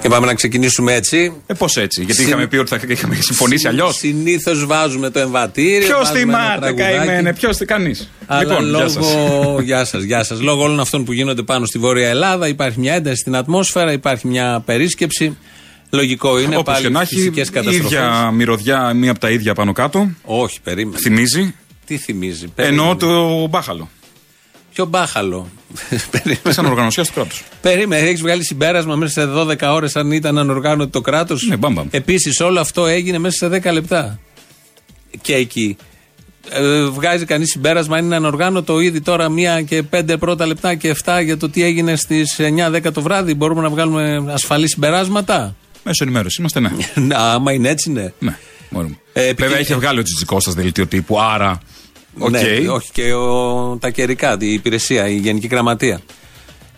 Και πάμε να ξεκινήσουμε έτσι. Ε, πώς έτσι, γιατί είχαμε πει ότι θα είχαμε συμφωνήσει αλλιώς. Συνήθως βάζουμε το εμβατήριο. Ποιος βάζουμε ένα θυμάται, τραγουδάκι. καημένε, ποιος τι κανείς. Αλλά Λοιπόν, γεια λόγω... σας. γεια σας, γεια σας. Λόγω όλων αυτών που γίνονται πάνω στη Βόρεια Ελλάδα υπάρχει μια ένταση στην ατμόσφαιρα, υπάρχει μια περίσκεψη. Λογικό είναι Όπως πάλι και να έχει, φυσικές καταστροφές. ίδια μυρωδιά, μία από τα ίδια πάνω κάτω. Όχι, περίμενε. Θυμίζει. Τι θυμίζει. Εννοώ Περίμενε. το μπάχαλο. Ποιο μπάχαλο. Περίμενε. Σαν οργανωσιά του κράτους. Περίμενε, έχεις βγάλει συμπέρασμα μέσα σε 12 ώρες αν ήταν ανοργάνωτο το κράτος; Ναι, μπαμ, μπαμ. Επίσης, όλο αυτό έγινε μέσα σε 10 λεπτά. Και εκεί. Ε, βγάζει κανείς συμπέρασμα αν είναι ανοργάνωτο ήδη τώρα μία και πέντε πρώτα λεπτά και 7 για το τι έγινε στις 9-10 το βράδυ; Μπορούμε να βγάλουμε ασφαλή συμπεράσματα; Μέσω ενημέρωσης είμαστε, ναι. Να, άμα είναι έτσι, ναι. ναι μπορούμε. Ε, επειδή- Βέβαια είχε βγάλει ο Τζιτζικό σα δελτίο τύπου, άρα. Οκ. Ναι, όχι και ο, τα καιρικά, η υπηρεσία, η Γενική Γραμματεία.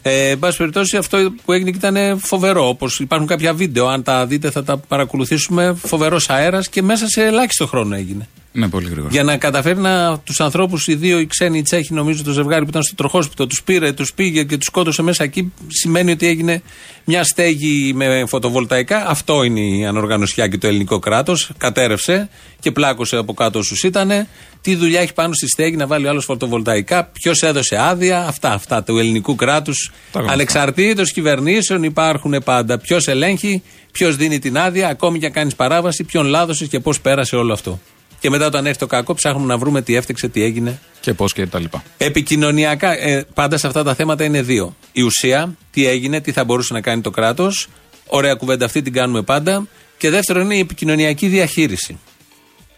Ε, εν πάση περιπτώσει, αυτό που έγινε ήταν φοβερό. Όπως υπάρχουν κάποια βίντεο, αν τα δείτε θα τα παρακολουθήσουμε. Φοβερός αέρας και μέσα σε ελάχιστο χρόνο έγινε. Ναι, πολύ γρήγορα. Για να καταφέρει να τους ανθρώπους, οι δύο οι ξένοι οι Τσέχοι, νομίζω το ζευγάρι που ήταν στο τροχόσπιτο, τους πήρε, τους πήγε και τους σκότωσε μέσα εκεί, σημαίνει ότι έγινε μια στέγη με φωτοβολταϊκά. Αυτό είναι η ανοργανωσιά και το ελληνικό κράτος. Κατέρρευσε και πλάκωσε από κάτω όσους ήταν. Τι δουλειά έχει πάνω στη στέγη να βάλει άλλος φωτοβολταϊκά, ποιος έδωσε άδεια, αυτά, αυτά του ελληνικού κράτους. Τα γνωστά. Ανεξαρτήτως κυβερνήσεων υπάρχουν πάντα. Ποιος ελέγχει, ποιος δίνει την άδεια, ακόμη και αν κάνεις παράβαση, ποιον λάδωσες και πώς πέρασε όλο αυτό. Και μετά όταν έρθει το κακό, ψάχνουμε να βρούμε τι έφτεξε, τι έγινε. Και πώς και τα λοιπά. Επικοινωνιακά, ε, πάντα σε αυτά τα θέματα είναι δύο. Η ουσία, τι έγινε, τι θα μπορούσε να κάνει το κράτος. Ωραία κουβέντα αυτή την κάνουμε πάντα. Και δεύτερο είναι η επικοινωνιακή διαχείριση.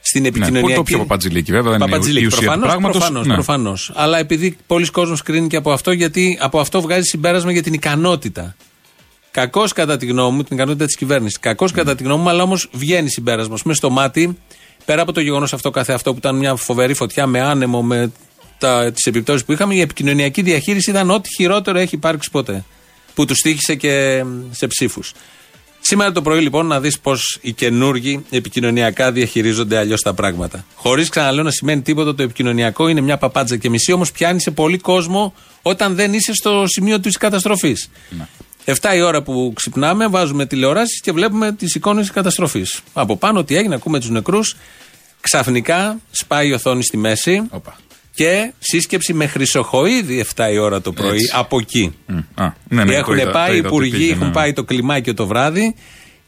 Στην Ναι, επικοινωνιακή. που το πιο παπατζηλίκι, βέβαια. Δεν είναι η Παπατζηλίκη, ουσία του προφανώς, πράγματος. προφανώς, Ναι. προφανώς. Αλλά επειδή πολλοί κόσμος κρίνει και από αυτό, γιατί από αυτό βγάζει συμπέρασμα για την ικανότητα. Κακώ κατά τη γνώμη μου, την ικανότητα της κυβέρνησης. Κακώ κατά τη γνώμη μου, αλλά όμως βγαίνει συμπέρασμα. Μες στο μάτι, πέρα από το γεγονός αυτό καθε αυτό που ήταν μια φοβερή φωτιά με άνεμο, με τις επιπτώσεις που είχαμε, η επικοινωνιακή διαχείριση ήταν ό,τι χειρότερο έχει υπάρξει ποτέ. Που τους τύχησε και σε ψήφους. Σήμερα το πρωί λοιπόν να δεις πώς οι καινούργοι επικοινωνιακά διαχειρίζονται αλλιώς τα πράγματα. Χωρίς ξαναλέω να σημαίνει τίποτα το επικοινωνιακό, είναι μια παπάτζα και μισή, όμως πιάνει σε πολύ κόσμο όταν δεν είσαι στο σημείο της καταστροφής. Ναι. 7 η ώρα που ξυπνάμε, βάζουμε τηλεοράσει και βλέπουμε τις εικόνες της καταστροφής. Από πάνω τι έγινε, ακούμε τους νεκρούς. Ξαφνικά σπάει η οθόνη στη μέση Όπα. και σύσκεψη με χρυσοχοίδη 7 η ώρα το πρωί Έτσι. από εκεί. Μ, Α, ναι, ναι, έχουν το είδα, πάει το οι είδα ότι υπουργοί, πήγε, έχουν ναι. πάει το κλιμάκιο το βράδυ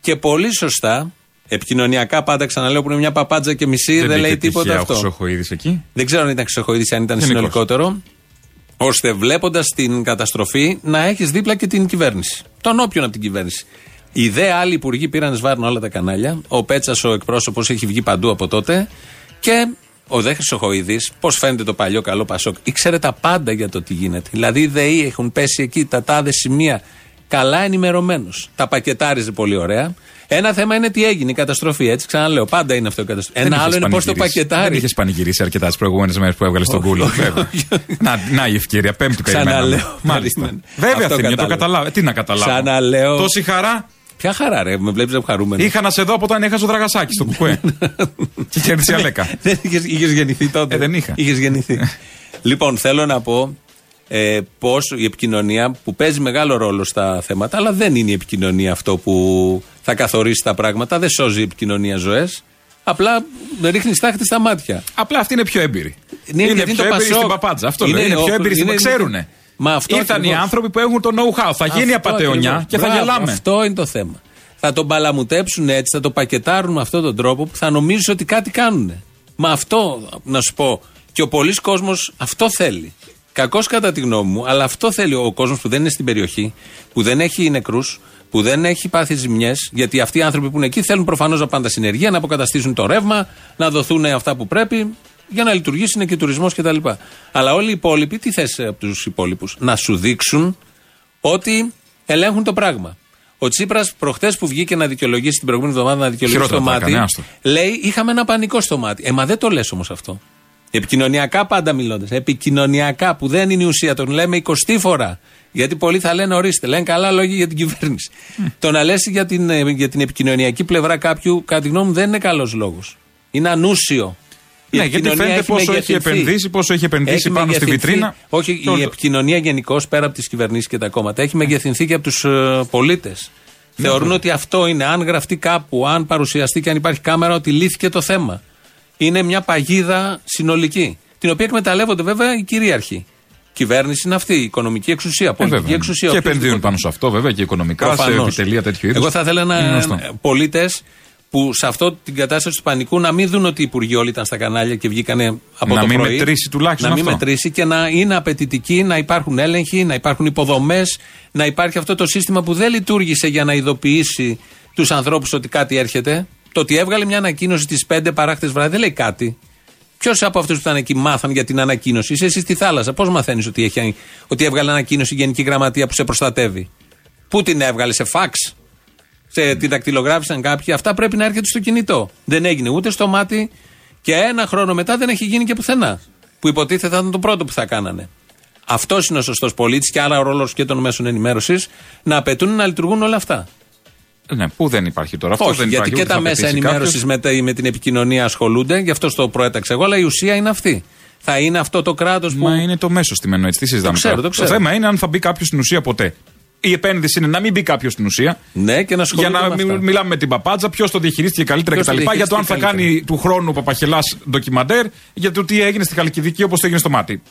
και πολύ σωστά, επικοινωνιακά πάντα ξαναλέω που είναι μια παπάτζα και μισή, δεν, μπήκε λέει τίποτα τυχαία ο αυτό. Χρυσοχοίδης εκεί; Δεν ξέρω αν ήταν ξεχωίδη, αν ήταν Γενικώς. συνολικότερο. Ώστε βλέποντας την καταστροφή να έχεις δίπλα και την κυβέρνηση. Τον όποιον από την κυβέρνηση. Οι δε άλλοι υπουργοί πήραν σβάρνο όλα τα κανάλια. Ο Πέτσας, ο εκπρόσωπος, έχει βγει παντού από τότε. Και ο Δε Χρυσοχοίδης, πώς φαίνεται το παλιό καλό Πασόκ, ήξερε τα πάντα για το τι γίνεται. Δηλαδή οι ΔΕΗ έχουν πέσει εκεί τα τάδε σημεία. Καλά ενημερωμένος. Τα πακετάριζε πολύ ωραία. Ένα θέμα είναι τι έγινε, η καταστροφή. Έτσι ξαναλέω. Πάντα είναι αυτό η καταστροφή. Δεν Ένα άλλο είχες είναι πώς το πανηγυρίσει. πακετάρει. Δεν είχες πανηγυρίσει αρκετά τις προηγούμενες μέρες που έβγαλες στον Όχι, κούλι. όχι, βέβαια. όχι. να, να η ευκαιρία, πέμπτη περιμέναμε. Ξαναλέω. Μάλιστα. περίμενε. Βέβαια, Αυτό Θεμία, το κατάλαβα. καταλάβω. Τι να καταλάβω; Ξαναλέω. Τόση χαρά; Ποια χαρά, ρε, με βλέπεις χαρούμενο. είχα να σε δω από όταν έχασε ο Δραγασάκης στο κουκουέ. και κέρδισε η Αλέκα. Δεν είχες γεννηθεί τότε. Ε, δεν είχα. Είχες γεννηθεί. λοιπόν, θέλω να πω ε, πώς η επικοινωνία που παίζει μεγάλο ρόλο στα θέματα, αλλά δεν είναι η επικοινωνία αυτό που θα καθορίσει τα πράγματα. Δεν σώζει η επικοινωνία ζωές. Απλά ρίχνεις στάχτη στα μάτια. Απλά αυτή είναι πιο έμπειρη. Ναι, είναι γιατί πιο το έμπειρη Πασόκ. στην παπάντζα. Αυτό Είναι λέω. Είναι ο- πιο έμπειρη στην είναι- ξέρουνε. Μα αυτό Ήρθαν οι ακριβώς. άνθρωποι που έχουν το know-how. Θα γίνει Αυτό απαταιωνιά ακριβώς. και θα Μπράβο, γελάμε. Αυτό είναι το θέμα. Θα τον παλαμουτέψουν έτσι, θα το πακετάρουν με αυτόν τον τρόπο που θα νομίζεις ότι κάτι κάνουν. Μα αυτό, να σου πω, και ο πολλή κόσμος αυτό θέλει. Κακό κατά τη γνώμη μου, αλλά αυτό θέλει ο κόσμος που δεν είναι στην περιοχή, που δεν έχει νεκρούς, που δεν έχει πάθει ζημιές, γιατί αυτοί οι άνθρωποι που είναι εκεί θέλουν προφανώς να πάνε τα συνεργεία, να αποκαταστήσουν το ρεύμα, να δοθούν αυτά που πρέπει, για να λειτουργήσει είναι και τουρισμός κτλ. Αλλά όλοι οι υπόλοιποι, τι θες από τους υπόλοιπους, να σου δείξουν ότι ελέγχουν το πράγμα. Ο Τσίπρας, προχθέ που βγήκε να δικαιολογήσει την προηγούμενη εβδομάδα να δικαιολογήσει Χειρότερα το τα μάτι, έκανε, άστο. λέει: Είχαμε ένα πανικό στο μάτι. Ε, μα δεν το λες όμως αυτό. Επικοινωνιακά πάντα μιλώντας. Επικοινωνιακά που δεν είναι η ουσία, τον λέμε 20 φορά. Γιατί πολλοί θα λένε ορίστε, λένε καλά λόγια για την κυβέρνηση. το να λες για την, ε, για την επικοινωνιακή πλευρά κάποιου, κατά τη γνώμη μου, δεν είναι καλός λόγος. Είναι ανούσιο. Η Ναι, γιατί επικοινωνία φαίνεται πόσο έχει μεγεθυνθεί. επενδύσει, πόσο έχει επενδύσει Έχει πάνω στη μεγεθυνθεί. βιτρίνα. Όχι, Και όλο η το- επικοινωνία γενικώ πέρα από τις κυβερνήσεις και τα κόμματα έχει μεγεθυνθεί και από τους πολίτες. Ναι, Θεωρούν ότι αυτό είναι, αν γραφτεί κάπου, αν παρουσιαστεί και αν υπάρχει κάμερα, ότι λύθηκε το θέμα. Είναι μια παγίδα συνολική. Την οποία εκμεταλλεύονται βέβαια οι κυρίαρχοι. Κυβέρνηση είναι αυτή, η οικονομική εξουσία, Ε, πολιτική βέβαια. εξουσία. Και οποιοδήποτε. επενδύουν πάνω σε αυτό βέβαια και οικονομικά σε Προφανώς. επιτελεία τέτοιου είδους. Εγώ θα ήθελα να πολίτες που σε αυτό την κατάσταση του πανικού να μην δουν ότι οι υπουργοί όλοι ήταν στα κανάλια και βγήκανε από Να το μην πρωί. μετρήσει τουλάχιστον Να μην αυτό. μετρήσει και να είναι απαιτητικοί, να υπάρχουν έλεγχοι, να υπάρχουν υποδομές, να υπάρχει αυτό το σύστημα που δεν λειτουργήσε για να ειδοποιήσει τους ανθρώπους ότι κάτι έρχεται. Το ότι έβγαλε μια ανακοίνωση στις 5 παράχτε βράδυ δεν λέει κάτι. Ποιος από αυτούς που ήταν εκεί μάθαν για την ανακοίνωση; Είσαι εσύ στη θάλασσα. Πώς μαθαίνεις ότι, έχει, ότι έβγαλε ανακοίνωση η Γενική Γραμματεία που σε προστατεύει; Πού την έβγαλε, σε φαξ. Σε, την δακτυλογράφησαν κάποιοι; Αυτά πρέπει να έρχεται στο κινητό. Δεν έγινε ούτε στο μάτι και ένα χρόνο μετά δεν έχει γίνει και πουθενά. Που υποτίθεται θα ήταν το πρώτο που θα κάνανε. Αυτός είναι ο σωστός πολίτης και άρα ο ρόλος και των μέσων ενημέρωσης να απαιτούν να λειτουργούν όλα αυτά. Ναι, πού δεν υπάρχει τώρα. Αυτό Όχι, δεν γιατί υπάρχει, και ούτε τα θα μέσα απαιτήσει ενημέρωσης με, τα- με την επικοινωνία ασχολούνται, γι' αυτό το προέταξα εγώ, αλλά η ουσία είναι αυτή. Θα είναι αυτό το κράτος που. Μα είναι το μέσο στημένο έτσι. Τι συζητάμε ξέρω, τώρα. το ξέρω. θέμα είναι αν θα μπει κάποιος στην ουσία ποτέ. Η επένδυση είναι να μην μπει κάποιος στην ουσία. Ναι, και να Για ασχολούνται να με μην αυτά. μιλάμε με την παπάτζα, ποιος το διαχειρίστηκε καλύτερα Ποιος το κτλ. Για το αν θα διαχειρίστηκε κάνει του χρόνου ο Παπαχελάς ντοκιμαντέρ για το τι έγινε στη Χαλκιδική όπως το έγινε στο μάτι.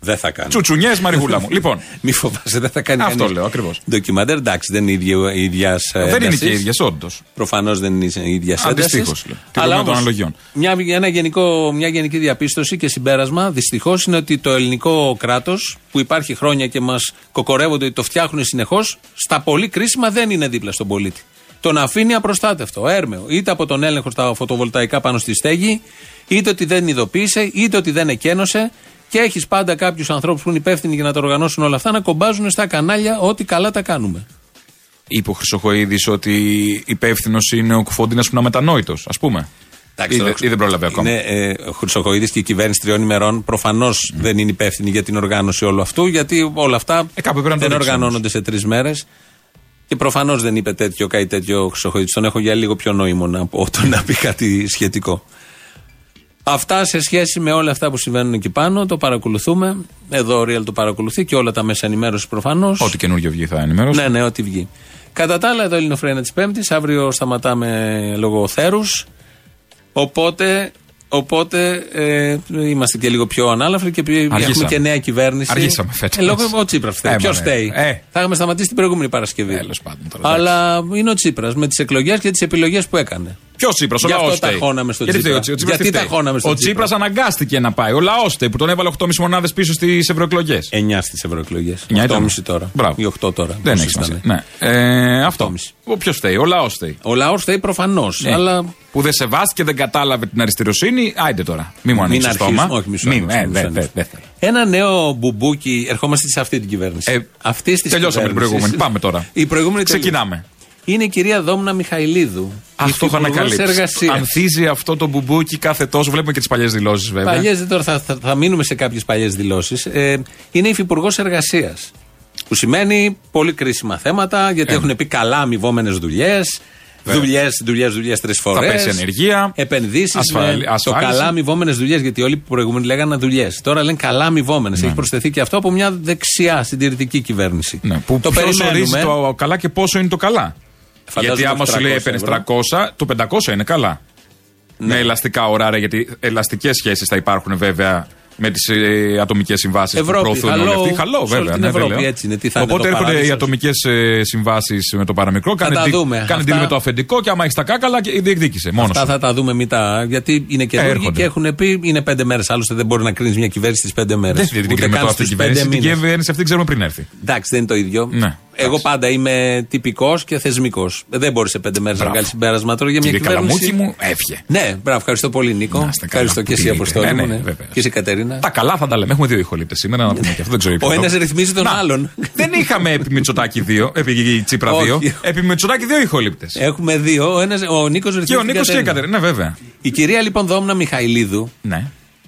Δεν θα κάνει. Τσουτσουνιές, Μαριχούλα μου. Λοιπόν, Μη φοβάσαι, δεν θα κάνει Αυτό κανείς. λέω, ακριβώς. Ντοκιμαντέρ, εντάξει, δεν είναι ίδια, ίδιας δεν είναι έντασης. και ίδιες, όντως. Προφανώς δεν είναι ίδιας Αντιστοίχως, λέω. Τη λόγια των αναλογιών. Μια, ένα γενικό, μια γενική διαπίστωση και συμπέρασμα δυστυχώς είναι ότι το ελληνικό κράτος που υπάρχει χρόνια και μας κοκορεύονται ότι το φτιάχνουν συνεχώς, στα πολύ κρίσιμα δεν είναι δίπλα στον πολίτη. Τον αφήνει απροστάτευτο, έρμεο. Είτε από τον έλεγχο στα φωτοβολταϊκά πάνω στη στέγη, είτε ότι δεν ειδοποίησε, είτε ότι δεν εκένωσε. Και έχεις πάντα κάποιους ανθρώπους που είναι υπεύθυνοι για να τα οργανώσουν όλα αυτά να κομπάζουν στα κανάλια ότι καλά τα κάνουμε. Είπε ο Χρυσοχοίδης ότι υπεύθυνος είναι ο Κουφόντινας που είναι αμετανόητος, ας πούμε. Εντάξει, Ή, το- δεν- ή δεν πρόλαβε ακόμα. Είναι ε, ο Χρυσοχοίδης και η κυβέρνηση τριών ημερών προφανώς δεν είναι υπεύθυνη για την οργάνωση όλου αυτού, γιατί όλα αυτά Ε, κάπου πρέπει να το δεν ρίξει οργανώνονται σε τρεις μέρες. Και προφανώς δεν είπε τέτοιο κάτι τέτοιο ο Χρυσοχοίδης. Τον έχω για λίγο πιο νόημο από το να πει κάτι σχετικό. Αυτά σε σχέση με όλα αυτά που συμβαίνουν εκεί πάνω, το παρακολουθούμε. Εδώ ο Real το παρακολουθεί και όλα τα μέσα ενημέρωσης προφανώς. Ό,τι καινούργιο βγει θα ενημερώσει. Ναι, ναι, ό,τι βγει. Κατά τα άλλα, εδώ Ελληνοφρένα της Πέμπτης. Αύριο σταματάμε λόγω θέρους. Οπότε, οπότε ε, είμαστε και λίγο πιο ανάλαφροι και πι- έχουμε Αργήσαμε. και νέα κυβέρνηση. Αργήσαμε φέτος. Ε, λόγω ο Τσίπρας φταίει. Ε, Ποιος μα, ναι. φταίει; Ε. Θα είχαμε σταματήσει την προηγούμενη Παρασκευή. Τέλος πάντων τώρα, Αλλά είναι ο Τσίπρας με τις εκλογές και τις επιλογές που έκανε. Ποιος Τσίπρας, ο Γι' αυτό λαός. ταχώναμε στον Γιατί Τσίπρα. φταίει ο Τσίπρας, Γιατί τι φταίει; ταχώναμε στον Ο Τσίπρα; Τσίπρας αναγκάστηκε να πάει. Ο λαός που τον έβαλε 8,5 μονάδες πίσω στις ευρωεκλογές. 9 στις ευρωεκλογές. Εννιά 8,5 ήταν. τώρα. Μπράβο. Ή 8 τώρα. Δεν Πώς έχει σημασία. ήτανε. Ναι. Ε, αυτό. 8,5. Ποιος φταίει, ο λαός φταίει. Ο λαός φταίει προφανώς. Ναι. Αλλά Που δεν σεβάστηκε, δεν κατάλαβε την αριστεροσύνη. Άιντε τώρα. Μη μου Μην ανοίξει το αρχίσουμε. στόμα. Όχι, μισό. Μη, μισό, ε, μισό, δεν- μισό. δεν- δεν θέλω. Ένα νέο μπουμπούκι. Ερχόμαστε σε αυτή την κυβέρνηση. Ε, αυτής της τελειώσαμε την προηγούμενη. Πάμε τώρα. Η προηγούμενη Ξεκινάμε. Είναι η κυρία Δόμνα Μιχαηλίδου. Αυτό έχω ανακαλύψει. εργασίας. Ανθίζει αυτό το μπουμπούκι κάθε τόσο. Βλέπουμε και τις παλιές δηλώσεις βέβαια. Παλιές, τώρα θα, θα, θα μείνουμε σε κάποιες παλιές δηλώσεις. Ε, είναι υφυπουργός εργασίας. Που σημαίνει πολύ κρίσιμα θέματα, γιατί Ε. έχουν πει καλά αμοιβόμενες δουλειές. Δουλειές, δουλειές, δουλειές τρεις φορές. πέσει ανεργία, Επενδύσεις. ασφαλ- Το ασφάλιση. καλά αμοιβόμενες δουλειές. Γιατί όλοι που προηγούμενοι λέγανε δουλειές. Τώρα λένε καλά αμοιβόμενες. Έχει προσθεθεί και αυτό από μια δεξιά συντηρητική κυβέρνηση. Ναι, που το ποιος ορίζει περιμένουμε. το καλά και πόσο είναι το καλά. Φαντάζομαι γιατί άμα το σου λέει 300 έπαιρνες ευρώ. 300, το 500 είναι καλά. Ναι. Με ελαστικά ωράρια, γιατί ελαστικές σχέσεις θα υπάρχουν βέβαια με τις ε, ατομικές συμβάσεις που Ευρώπη, προωθούν όλοι χαλό, αυτοί. Χαλό, σε όλη βέβαια. την ναι, δεν Ευρώπη, λέω. έτσι είναι. Τι θα είναι Οπότε το έρχονται οι παράδεισος. ατομικές ε, συμβάσεις με το παραμικρό. Κάνε, τα δι- δούμε. κάνε Αυτά- deal με το αφεντικό και άμα έχεις τα κάκαλα και διεκδίκησε. Μόνος Αυτά σου. θα τα δούμε μετά. Γιατί είναι καινούργοι Έρχονται. και έχουν πει είναι πέντε μέρες. Άλλωστε δεν μπορεί να κρίνεις μια κυβέρνηση στις πέντε μέρες. Δεν διεκδικεί με το αυτή η κυβέρνηση. Την κυβέρνηση αυτή ξέρουμε πριν έρθει. Εντάξει, δεν είναι το ίδιο. Ναι, Εγώ εντάξει. πάντα είμαι τυπικός και θεσμικός. Δεν μπορείς σε πέντε μέρες να Μπράβο. βγάλεις συμπέρασμα τώρα για μια Κύριε κυβέρνηση. Καλαμούκι μου, έφυγε. Ναι, μπράβο, ευχαριστώ πολύ Νίκο. Να είστε καλά, Ευχαριστώ που και εσύ τιμείτε. Αποστόλη. Ναι, μου, ναι, ναι. βέβαια. Και εσύ Κατερίνα. Τα καλά θα τα λέμε. Έχουμε δύο ηχολήπτες σήμερα να πούμε και αυτό δεν ξέρω Ο ποιο. ένας ρυθμίζει τον Να, άλλον. Δεν είχαμε επί Μητσοτάκη δύο, επί Τσίπρα Όχι. δύο. Επί Μητσοτάκη δύο ηχολήπτες. Έχουμε δύο. Ο, ένας, ο Νίκος ρυθμίζει. Και ο την Νίκο και η Κατερίνα. Κατερίνα, ναι, βέβαια. Η κυρία λοιπόν Δόμνα Μιχαηλίδου, Ναι.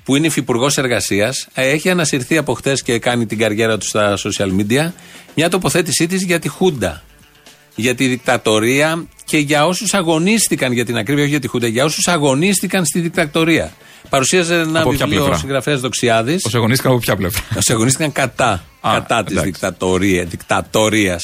Που είναι υφυπουργός εργασίας, έχει ανασυρθεί από χτες και κάνει την καριέρα του στα social media μια τοποθέτησή της για τη Χούντα. για τη δικτατορία και για όσους αγωνίστηκαν για την ακρίβεια, όχι για τη Χούντα, για όσους αγωνίστηκαν στη δικτατορία. Παρουσίαζε ένα Από ποια βιβλίο ο πλευρά; συγγραφέας Δοξιάδης. Όσοι αγωνίστηκαν από ποια πλευρά; Όσοι αγωνίστηκαν κατά, Α, κατά της εντάξει. δικτατορία.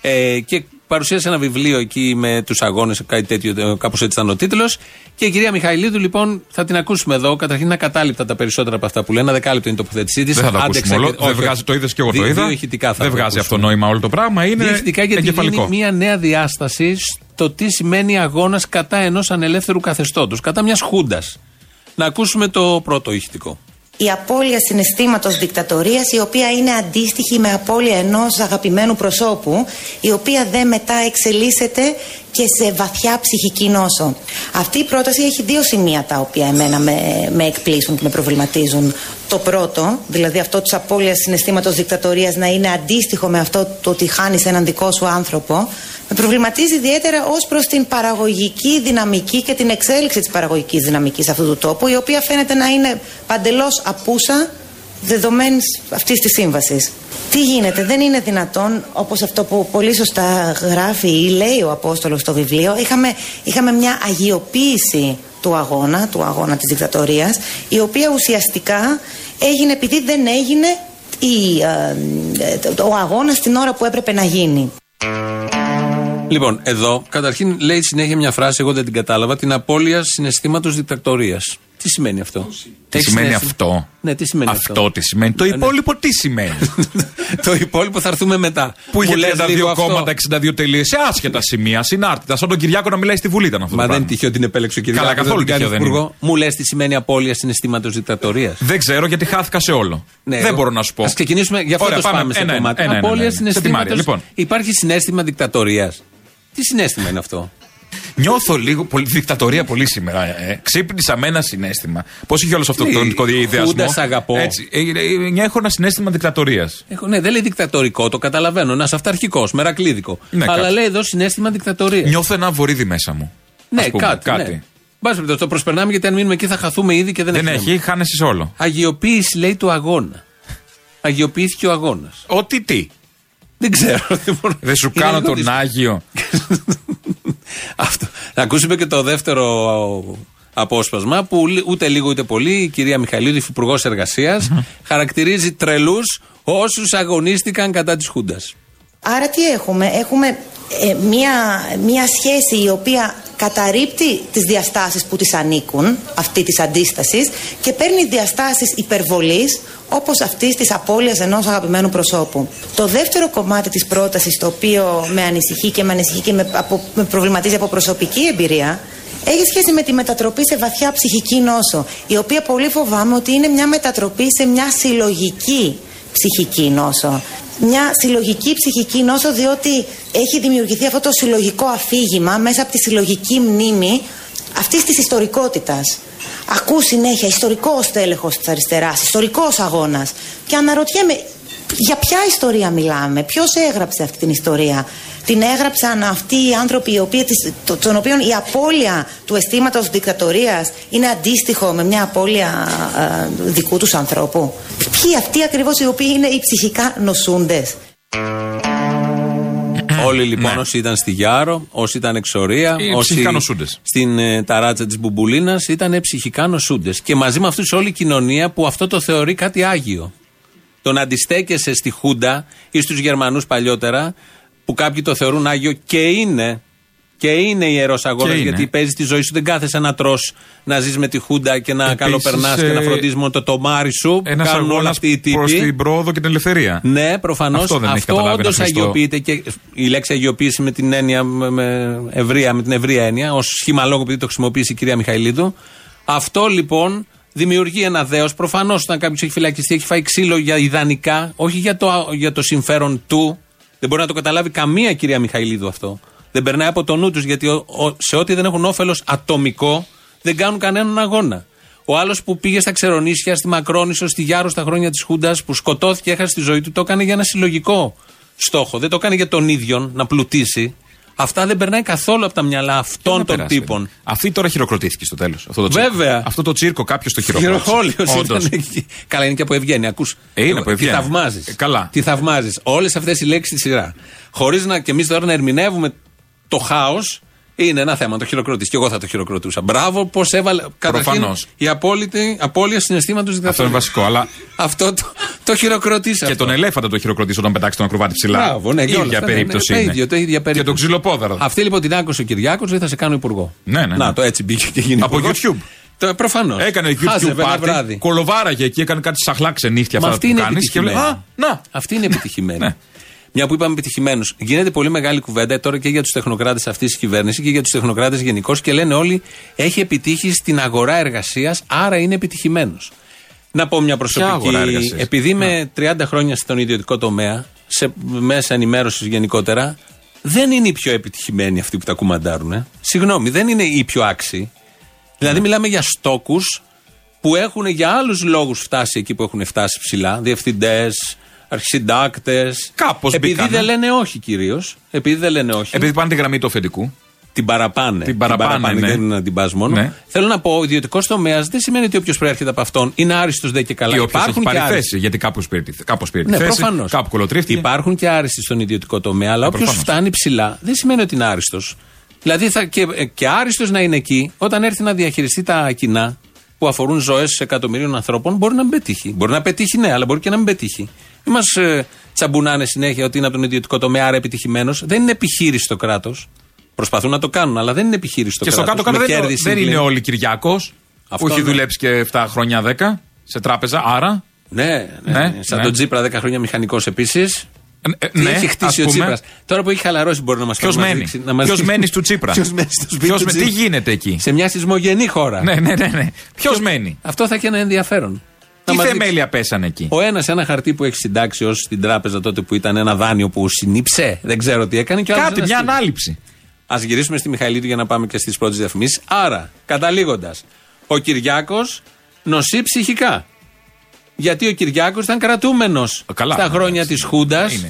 Ε, και παρουσίασε ένα βιβλίο εκεί με τους αγώνες, κάτι τέτοιο, κάπως έτσι ήταν ο τίτλος. Και η κυρία Μιχαηλίδου, λοιπόν, θα την ακούσουμε εδώ. Καταρχήν είναι ακατάληπτα τα περισσότερα από αυτά που λένε. Ένα δεκάλεπτο είναι η τοποθέτησή της. Δεν θα το ακούσουμε όλο. Δεν βγάζει, το είδες και εγώ το είδα. Δύο ηχητικά θα Δεν το βγάζει ακούσουμε. αυτό νόημα όλο το πράγμα. Είναι Δύο ηχητικά γιατί εγκεφαλικό. δίνει μια νέα διάσταση στο τι σημαίνει αγώνας κατά ενός ανελεύθερου καθεστώτος, κατά μιας χούντας. Να ακούσουμε το πρώτο ηχητικό. Η απώλεια συναισθήματος δικτατορίας η οποία είναι αντίστοιχη με απώλεια ενός αγαπημένου προσώπου η οποία δεν μετά εξελίσσεται και σε βαθιά ψυχική νόσο. Αυτή η πρόταση έχει δύο σημεία τα οποία εμένα με, με εκπλήσουν και με προβληματίζουν. Το πρώτο, δηλαδή αυτό της απώλειας συναισθήματος δικτατορίας να είναι αντίστοιχο με αυτό το ότι χάνεις έναν δικό σου άνθρωπο με προβληματίζει ιδιαίτερα ως προς την παραγωγική δυναμική και την εξέλιξη της παραγωγικής δυναμικής αυτού του τόπου η οποία φαίνεται να είναι παντελώς απούσα δεδομένης αυτής της σύμβασης. Τι γίνεται, δεν είναι δυνατόν όπως αυτό που πολύ σωστά γράφει ή λέει ο Απόστολος στο βιβλίο είχαμε, είχαμε μια αγιοποίηση του αγώνα, του αγώνα της δικτατορίας η οποία ουσιαστικά έγινε επειδή δεν έγινε η, ε, ε, ο αγώνας την ώρα που έπρεπε να γίνει. Λοιπόν, εδώ καταρχήν λέει συνέχεια μια φράση, εγώ δεν την κατάλαβα, την απώλεια συναισθήματος δικτατορίας. Τι σημαίνει αυτό; Τι Έχεις σημαίνει συναίσθημα- αυτό; Ναι, τι σημαίνει αυτό. Αυτό; τι σημαίνει; Το Ναι, ναι. υπόλοιπο τι σημαίνει; το υπόλοιπο θα έρθουμε μετά. Που είχε Μου λες 32 λίγο αυτό. κόμματα, 62 τελείες σε άσχετα σημεία, συνάρτητα. Σαν τον Κυριάκο να μιλάει στη Βουλή ήταν αυτό. Μα το δεν πράγμα. τυχαίο την επέλεξε ο κ. Καλά, καθόλου τυχαίο δεν είναι. Μου λες τι σημαίνει απώλεια συναισθήματος δικτατορίας. Δεν ξέρω γιατί χάθηκα σε όλο. δεν μπορώ να σου πω. Α ξεκινήσουμε, γι' αυτό Ωραία, το σπάμε σε Ένα, ένα, κομμάτι. ένα, ένα, Απώλεια ένα. Σε τη Μάρια, συναισθήματο. Λοιπόν, Υπάρχει συνέστημα δικτατορίας. Τι συνέστημα είναι αυτό; νιώθω λίγο πολύ, δικτατορία πολύ σήμερα. Ε. Ξύπνησα με ένα συνέστημα. Πώς είχε όλος αυτό Τι, το τονικό ιδεασμό. Χούντα, σ' αγαπώ. Έτσι. Ε, ε, ε, έχω ένα συνέστημα δικτατορίας. Έχω, ναι, δεν λέει δικτατορικό, το καταλαβαίνω. Ένας αυταρχικός, μερακλίδικο. Ναι, Αλλά κάτι. λέει εδώ συνέστημα δικτατορίας. Νιώθω ένα βορίδι μέσα μου. Ναι, Ας πούμε, κάτι. κάτι. Ναι. Μπας περιπτώσει, το προσπερνάμε γιατί αν μείνουμε εκεί θα χαθούμε ήδη και δεν, Δεν έχεις. νόημα. έχει, χάνεσαι όλο. Αγιοποίηση λέει του αγώνα. Αγιοποιήθηκε ο αγώνας. Ό,τι τι. Δεν ξέρω. δεν μπορώ- Δεν σου Είναι κάνω λίγο τον δύσκολο. Άγιο. Αυτό. Να ακούσουμε και το δεύτερο απόσπασμα που λι- ούτε λίγο ούτε πολύ η κυρία Μιχαηλίδου, υφυπουργός εργασίας, χαρακτηρίζει τρελούς όσους αγωνίστηκαν κατά της Χούντας. Άρα τι έχουμε, έχουμε ε, μία, μία σχέση η οποία καταρρύπτει τις διαστάσεις που της ανήκουν, αυτή της αντίστασης και παίρνει διαστάσεις υπερβολής όπως αυτής της απώλειας ενός αγαπημένου προσώπου. Το δεύτερο κομμάτι της πρότασης το οποίο με ανησυχεί και με ανησυχεί και με, από, με προβληματίζει από προσωπική εμπειρία έχει σχέση με τη μετατροπή σε βαθιά ψυχική νόσο η οποία πολύ φοβάμαι ότι είναι μια μετατροπή σε μια συλλογική ψυχική νόσο. Μια συλλογική ψυχική νόσο διότι έχει δημιουργηθεί αυτό το συλλογικό αφήγημα μέσα από τη συλλογική μνήμη αυτής της ιστορικότητας. Ακού συνέχεια ιστορικός τέλεχος της αριστεράς, ιστορικός αγώνας και αναρωτιέμαι για ποια ιστορία μιλάμε, ποιος έγραψε αυτή την ιστορία. Την έγραψαν αυτοί οι άνθρωποι οι οποίοι, της- το- των οποίων η απώλεια του αισθήματος δικτατορίας είναι αντίστοιχο με μια απώλεια ε, δικού τους ανθρώπου. Ποιοι αυτοί ακριβώς οι οποίοι είναι οι ψυχικά νοσούντες; Όλοι λοιπόν Ναι. όσοι ήταν στη Γιάρο, όσοι ήταν εξορία, Οι όσοι ψυχικά νοσούντες. στην ε, ταράτσα της Μπουμπουλίνας ήταν ψυχικά νοσούντες. Και μαζί με αυτούς όλη η κοινωνία που αυτό το θεωρεί κάτι άγιο. Το να αντιστέκεσαι στη Χούντα ή στους Γερμανούς παλιότερα, που κάποιοι το θεωρούν άγιο και είναι. Και είναι ιερός αγώνας είναι. γιατί παίζει τη ζωή σου. Δεν κάθεσαι να τρώ να ζεις με τη Χούντα και να Επίσης, καλοπερνάς και να ε, φροντίζει μόνο το τομάρι σου. Ένας Κάνουν όλα αγώνας αυτοί οι προς τύποι. την πρόοδο και την ελευθερία. Ναι, προφανώς Αυτό αυτό, δεν έχει καταλάβει όντως ένας Χριστό. αγιοποιείται και η λέξη αγιοποίηση με την έννοια, με, με, ευρεία, με την ευρία έννοια, ως σχήμα λόγου επειδή το χρησιμοποίησε η κυρία Μιχαηλίδου. Αυτό λοιπόν δημιουργεί ένα δέος. Προφανώς όταν κάποιος έχει φυλακιστεί, έχει φάει ξύλο για ιδανικά, όχι για το, για το συμφέρον του. Δεν μπορεί να το καταλάβει καμία κυρία Μιχαηλίδου αυτό. Δεν περνάει από το νου τους γιατί ο- ο- σε ό,τι δεν έχουν όφελος ατομικό δεν κάνουν κανέναν αγώνα. Ο άλλος που πήγε στα Ξερονήσια, στη Μακρόνισο, στη Γιάρο στα χρόνια της Χούντας, που σκοτώθηκε, έχασε τη ζωή του, το έκανε για ένα συλλογικό στόχο. Δεν το έκανε για τον ίδιο να πλουτίσει, Αυτά δεν περνάει καθόλου από τα μυαλά αυτών Να των περάσει, τύπων. παιδί. Αυτή τώρα χειροκροτήθηκε στο τέλος. Αυτό το τσίρκο. Βέβαια. Αυτό το τσίρκο κάποιος το χειροκρότησε. Χειροχόλιο Όντως. ήταν εκεί. Καλά, είναι και από Ευγένεια. Ακούς, Ε, είναι από Τι Ευγένεια. θαυμάζεις. Ε, καλά. Τι θαυμάζεις. Όλες αυτές οι λέξεις στη σειρά. Χωρίς να και εμείς τώρα να ερμηνεύουμε το χάος. Είναι ένα θέμα, το χειροκροτήσεις. Και εγώ θα το χειροκροτούσα. Μπράβο, πώς έβαλε. Καταρχήν, Προφανώς. η απόλυτη, απώλεια συναισθήματο Αυτό είναι βασικό. Αλλά Αυτό το, το χειροκροτήσει. και αυτό. τον ελέφαντα το χειροκροτήσει όταν πετάξει τον ακροβάτη ψηλά. Μπράβο, ναι, και όλα ίδια αυτά, ναι, περίπτωση. ναι, είναι. ίδιο, το ίδια Και περίπτωση. τον ξυλοπόδαρο. Αυτή λοιπόν την άκουσε ο Κυριάκος, λέει θα σε κάνω υπουργό. Ναι, ναι, ναι. Να, το έτσι μπήκε και γίνει. Από υπουργός. YouTube. Το, προφανώς. Έκανε YouTube Χάζευε ένα πάρτι, βράδυ. κολοβάραγε εκεί, έκανε κάτι σαχλά ξενύχτια Μα αυτά αυτή που είναι κάνεις και λέει, επιτυχημένη. Α, να. Αυτή είναι επιτυχημένη. Ναι. Μια που είπαμε επιτυχημένους. Γίνεται πολύ μεγάλη κουβέντα τώρα και για τους τεχνοκράτες αυτής της κυβέρνησης και για τους τεχνοκράτες γενικώς και λένε όλοι έχει επιτύχει στην αγορά εργασίας, άρα είναι επιτυχημένος. Να πω μια προσωπική. αγορά εργασίας; Επειδή είμαι 30 χρόνια στον ιδιωτικό τομέα, σε μέσα ενημέρωσης γενικότερα, δεν είναι οι πιο επιτυχημένοι αυτοί που τα κουμαντάρουν. Ε. Συγγνώμη, δεν είναι οι πιο άξιοι. Δηλαδή, μιλάμε για στόκους που έχουν για άλλους λόγους φτάσει εκεί που έχουν φτάσει ψηλά. Διευθυντές, αρχισυντάκτες. Κάπως Επειδή μπήκανε. δεν λένε όχι κυρίως. Επειδή δεν λένε όχι. Επειδή πάνε τη γραμμή του αφεντικού. Την παραπάνε. Την παραπάνε, ναι. Δεν είναι να την πας μόνο. Ναι. Θέλω να πω, ο ιδιωτικός τομέας δεν σημαίνει ότι όποιος προέρχεται από αυτόν είναι άριστος δε και καλά. Ή όποιος έχει Υπάρχουν πάρει και άριστοι. θέση. Γιατί κάπως πήρε, τη- κάπως πήρε τη Ναι, θέση. προφανώς. Κάπου κολοτρίφτηκε. Υπάρχουν και άριστοι στον ιδιωτικό τομέα, αλλά Ε, όποιος προφανώς. φτάνει ψηλά δεν σημαίνει ότι είναι άριστος. Δηλαδή θα, και, και άριστος να είναι εκεί, όταν έρθει να διαχειριστεί τα κοινά που αφορούν ζωές εκατομμυρίων ανθρώπων, μπορεί να μην πετύχει. Μπορεί να πετύχει, ναι, αλλά μπορεί και να μην πετύχει. Μην μας ε, τσαμπουνάνε συνέχεια ότι είναι από τον ιδιωτικό τομέα, άρα επιτυχημένος. Δεν είναι επιχείρηση το κράτος. Προσπαθούν να το κάνουν, αλλά δεν είναι επιχείρηση το Και στο κράτος. κάτω-κάτω Με δεν, κέρδη δεν είναι συγκλίνει. όλοι Κυριάκος. Αυτό Που έχει ναι. δουλέψει και 7 χρόνια 10 σε τράπεζα. Άρα. Ναι, ναι, Ναι, σαν ναι. τον Τζίπρα 10 χρόνια μηχανικός επίσης. ε, ε, Τι ναι, έχει ας χτίσει ο πούμε. Τσίπρας. Τώρα που έχει χαλαρώσει μπορεί να μας Ποιος μένει; Ποιος μένει στο Τσίπρα; Ποιος μένει στο σπίτι Ποιος του με- τι Τσίπρα. γίνεται εκεί; Σε μια σεισμογενή χώρα. Ναι, ναι, ναι. ναι. Ποιος μένει; Αυτό θα έχει ένα ενδιαφέρον. Τι Να μας δείξει. θεμέλια πέσανε εκεί; Ο ένας ένα χαρτί που έχεις συντάξει ως στην τράπεζα τότε που ήταν ένα δάνειο που συνήψε. Δεν ξέρω τι έκανε. Και Κάτι, μια ανάληψη. Α γυρίσουμε στη Μιχαηλίδου για να πάμε και στις πρώτες διαφημίσεις. Άρα, καταλήγοντας, ο Κυριάκος νοσεί ψυχικά. Γιατί ο Κυριάκος ήταν κρατούμενος Καλά, στα χρόνια εντάξει. της Χούντας. Είναι-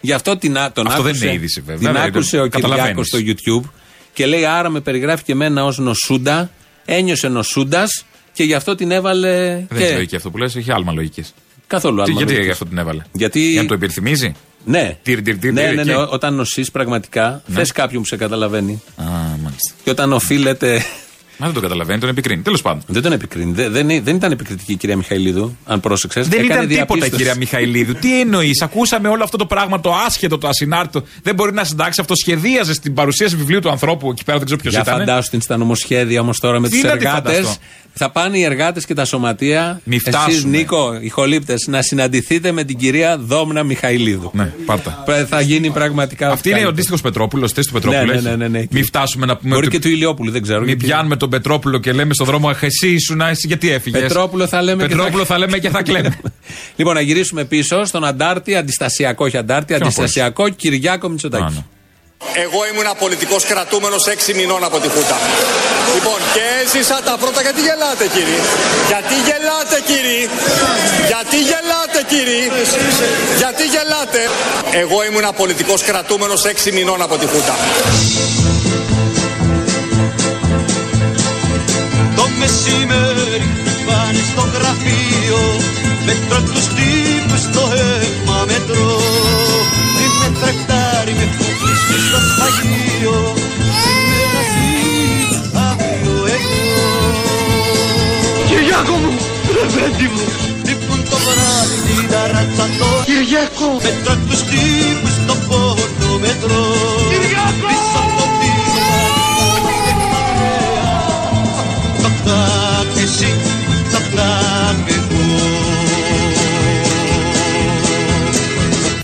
Γι' αυτό την, α- τον Αυτό δεν άκουσε, είναι είδηση, βέβαια. Την Βέβαια, άκουσε το ο Κυριάκος καταλαβαίνεις. στο YouTube και λέει: Άρα με περιγράφει και εμένα ως νοσούντα. Ένιωσε νοσούντας και γι' αυτό την έβαλε. Δεν και... έχει λογική αυτό που λες, έχει άλμα λογικής. Καθόλου άλλο. Γιατί γι' αυτό την έβαλε; Γιατί- Για να το υπενθυμίζει. Ναι. Τυρ, τυρ, τυρ, ναι, τυρ, ναι, εκεί. ναι, όταν νοσείς πραγματικά, Ναι. θες κάποιον που σε καταλαβαίνει. Α, μάλιστα. Και όταν οφείλεται Μα δεν το καταλαβαίνει, τον επικρίνει. Τέλος πάντων. Δεν τον επικρίνει. Δεν, δεν, δεν ήταν επικριτική η κυρία Μιχαηλίδου, αν πρόσεξες. Δεν ήταν τίποτα, κυρία Μιχαηλίδου. Τι εννοείς, ακούσαμε όλο αυτό το πράγμα, το άσχετο, το ασυνάρτητο. Δεν μπορεί να συντάξει. Αυτό σχεδίαζε στην παρουσίαση βιβλίου του ανθρώπου εκεί πέρα, δεν ξέρω ποιος Για ήταν. φαντάσου την στα νομοσχέδια όμως τώρα με Τι τους να τη εργάτες. Φανταστώ. Θα πάνε οι εργάτες και τα σωματεία. Μη Εσείς, φτάσουμε. Νίκο, οι χολύπτες, να συναντηθείτε με την κυρία Δόμνα Μιχαηλίδου. Ναι, πάρτα. Πε- Θα γίνει πραγματικά. Αυτή είναι ο καλύτερο. αντίστοιχο Πετρόπουλος, θέση του Πετρόπουλου. Ναι, ναι, έχει; ναι, ναι, ναι. Μην φτάσουμε να πούμε. Μπορεί ότι- και του Ηλιόπουλου, δεν ξέρω. Μην γιατί- πιάνουμε τον Πετρόπουλο και λέμε στον δρόμο Αχ, εσύ ήσουν, εσύ γιατί έφυγες; Πετρόπουλο θα λέμε και Πετρόπουλο θα- θα λέμε και θα κλαίμε. Λοιπόν, να γυρίσουμε πίσω στον Αντάρτη, αντιστασιακό, όχι Αντάρτη, Ποιον αντιστασιακό Κυριάκο Μητσοτάκη. Α, ναι. Εγώ ήμουν πολιτικό κρατούμενος 6 μηνών από τη Χούτα. Λοιπόν, και έζησα τα πρώτα. Γιατί γελάτε, κύριοι. Γιατί γελάτε, κύριοι. Γιατί γελάτε, κύριοι. Γιατί γελάτε; Εγώ ήμουν πολιτικό κρατούμενος 6 μηνών από τη Χούτα. Το μεσημέρι πάνε στο γραφείο Μέτρα τους τύπους στο αίμα μετρώ στο σφαγείο Σήμερα εσύ, αύριο εγώ Κυριάκο μου, ρεβέντι μου Χτύπουν το βράδυ την ταράτσα το Κυριάκο Μέτρα τους τύπους στο πόνο μετρώ Κυριάκο Πίσω από τη θα φτάνει εσύ, θα φτάνει εγώ.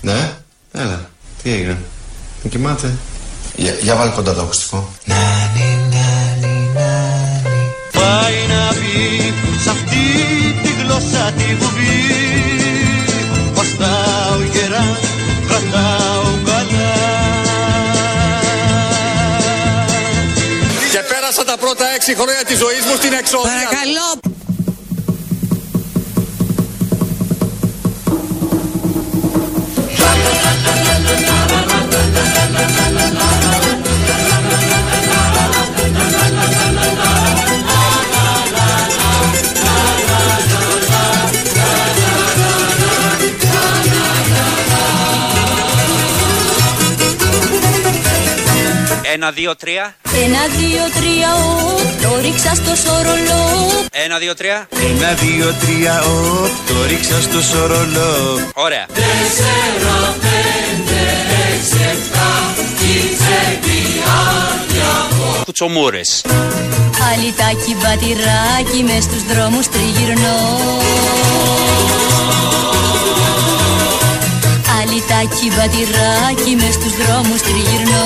Ναι, έλα. Τι έγινε; Δεν κοιμάται; Για, για βάλε κοντά το ακουστικό. Πάει να πει σ' αυτή τη γλώσσα τη βουβή Βαστάω γερά, κρατάω καλά Και πέρασα τα πρώτα 6 χρόνια της ζωής μου στην εξόδια. Παρακαλώ. Ένα, δύο, τρία. Ένα, δύο, τρία, ο, το ρίξα στο σωρολό. Ένα, δύο, τρία. Ένα, δύο, τρία, ο, το ρίξα στο σωρολό. Ωραία. Κουτσομούρες. Αλιτάκι μπατηράκι μες στους δρόμους τριγυρνώ. Αλιτάκι μπατηράκι με στους δρόμους τριγυρνώ.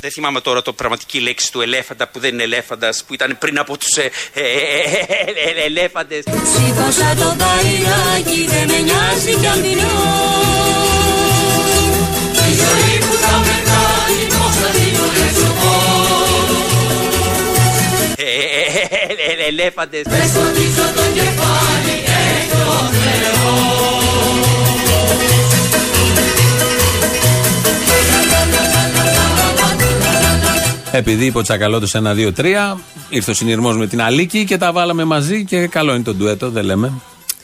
Δεν θυμάμαι τώρα το πραγματική λέξη του ελέφαντα που δεν είναι ελέφαντας που ήταν πριν από τους ε, ε, ε, ε, ε, ελέφαντες. Σήκωσα το μπαϊράκι δεν με νοιάζει κι αν πεινώ. Η ζωή που θα με κάνει πώς θα την ορέσω Ε, ε, ε, ε, ε, Ελέφαντες. Πες φωτίζω το κεφάλι έχει το Θεό. Επειδή είπε ο Τσακαλώτος 1-2-3, ήρθε ο συνειρμός με την Αλίκη και τα βάλαμε μαζί και καλό είναι το ντουέτο, δεν λέμε.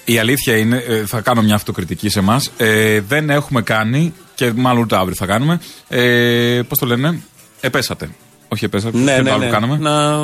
Η αλήθεια είναι, ε, θα κάνω μια αυτοκριτική σε εμάς. Ε, δεν έχουμε κάνει και μάλλον ούτε αύριο θα κάνουμε. Ε, Πώς το λένε, επέσατε. Όχι επέσατε. Ναι, ποιο ναι, το άλλο ναι. κάναμε. Να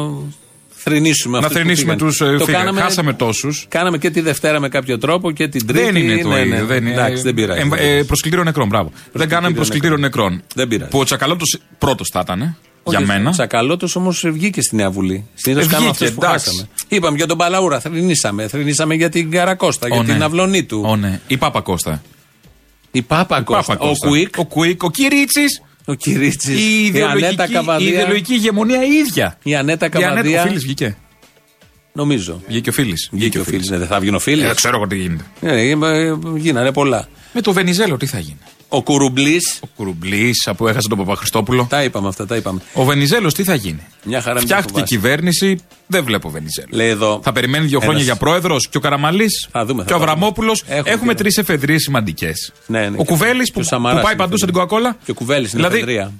θρυνήσουμε Να αυτούς που θρυνήσουμε φύγανε. τους, ε, Το φύγανε. κάναμε- Χάσαμε τόσους. Κάναμε και τη Δευτέρα με κάποιο τρόπο και την Τρίτη. Δεν είναι το ναι, ίδιο. ναι. Δεν, είναι- Εντάξει, δεν πειράζει. εμβα- ε, προσκλητήριο νεκρών, μπράβο. Δεν κάναμε προσκλητήριο νεκρών. Δεν πειράζει. Που ο Τσακαλώτος πρώτος θα ήταν. Για μένα. Ο Τσακαλώτος όμως βγήκε στη Νέα Βουλή. Συνήθως Ε, κάνουμε βγήκε, αυτούς που εντάξει. χάσαμε. Είπαμε για τον Παλαούρα, θρυνήσαμε. Θρυνήσαμε για την Καρακώστα, για Ω, ναι. την αυλωνή του. Ω, ναι. Η Πάπα Κώστα. Η Πάπα Κώστα. Πάπα Ο Κώστα. Κουίκ. Ο Κουίκ. Ο Κυρίτσι. Ο Κυρίτσι. Η Η Ανέτα ιδεολογική, η Καβαδία. ιδεολογική ηγεμονία η ίδια. Η Ανέτα Η Ανέτα, ο Καβαδία. Φίλης βγήκε. Νομίζω. Βγήκε ο Φίλης. Βγήκε ο Φίλης. Ναι, δεν θα βγει ο Φίλης. Ε, ξέρω εγώ τι γίνεται. Ε, ε, γίνανε πολλά. Με το Βενιζέλο τι θα γίνει. Ο Κουρουμπλής. Ο Κουρουμπλής που έχασε τον Παπαχριστόπουλο. Τα είπαμε αυτά, τα είπαμε. Ο Βενιζέλος τι θα γίνει; Μια χαρά μην το Φτιάχτηκε φοβάσαι. κυβέρνηση, δεν βλέπω Βενιζέλο. Λέει εδώ. Θα περιμένει δύο χρόνια ένας- για πρόεδρος και ο Καραμαλής Θα δούμε, θα και ο δούμε. Αβραμόπουλος. Έχουμε Έχουμε και- τρεις εφεδρείες σημαντικές. Ναι, ναι, ο και- Κουβέλη και που, ο Σαμαράς που πάει είναι παντού σαν την εφεδρεία. Κοκακόλα. Και ο Κουβέλης στην δηλαδή, εφεδρεία.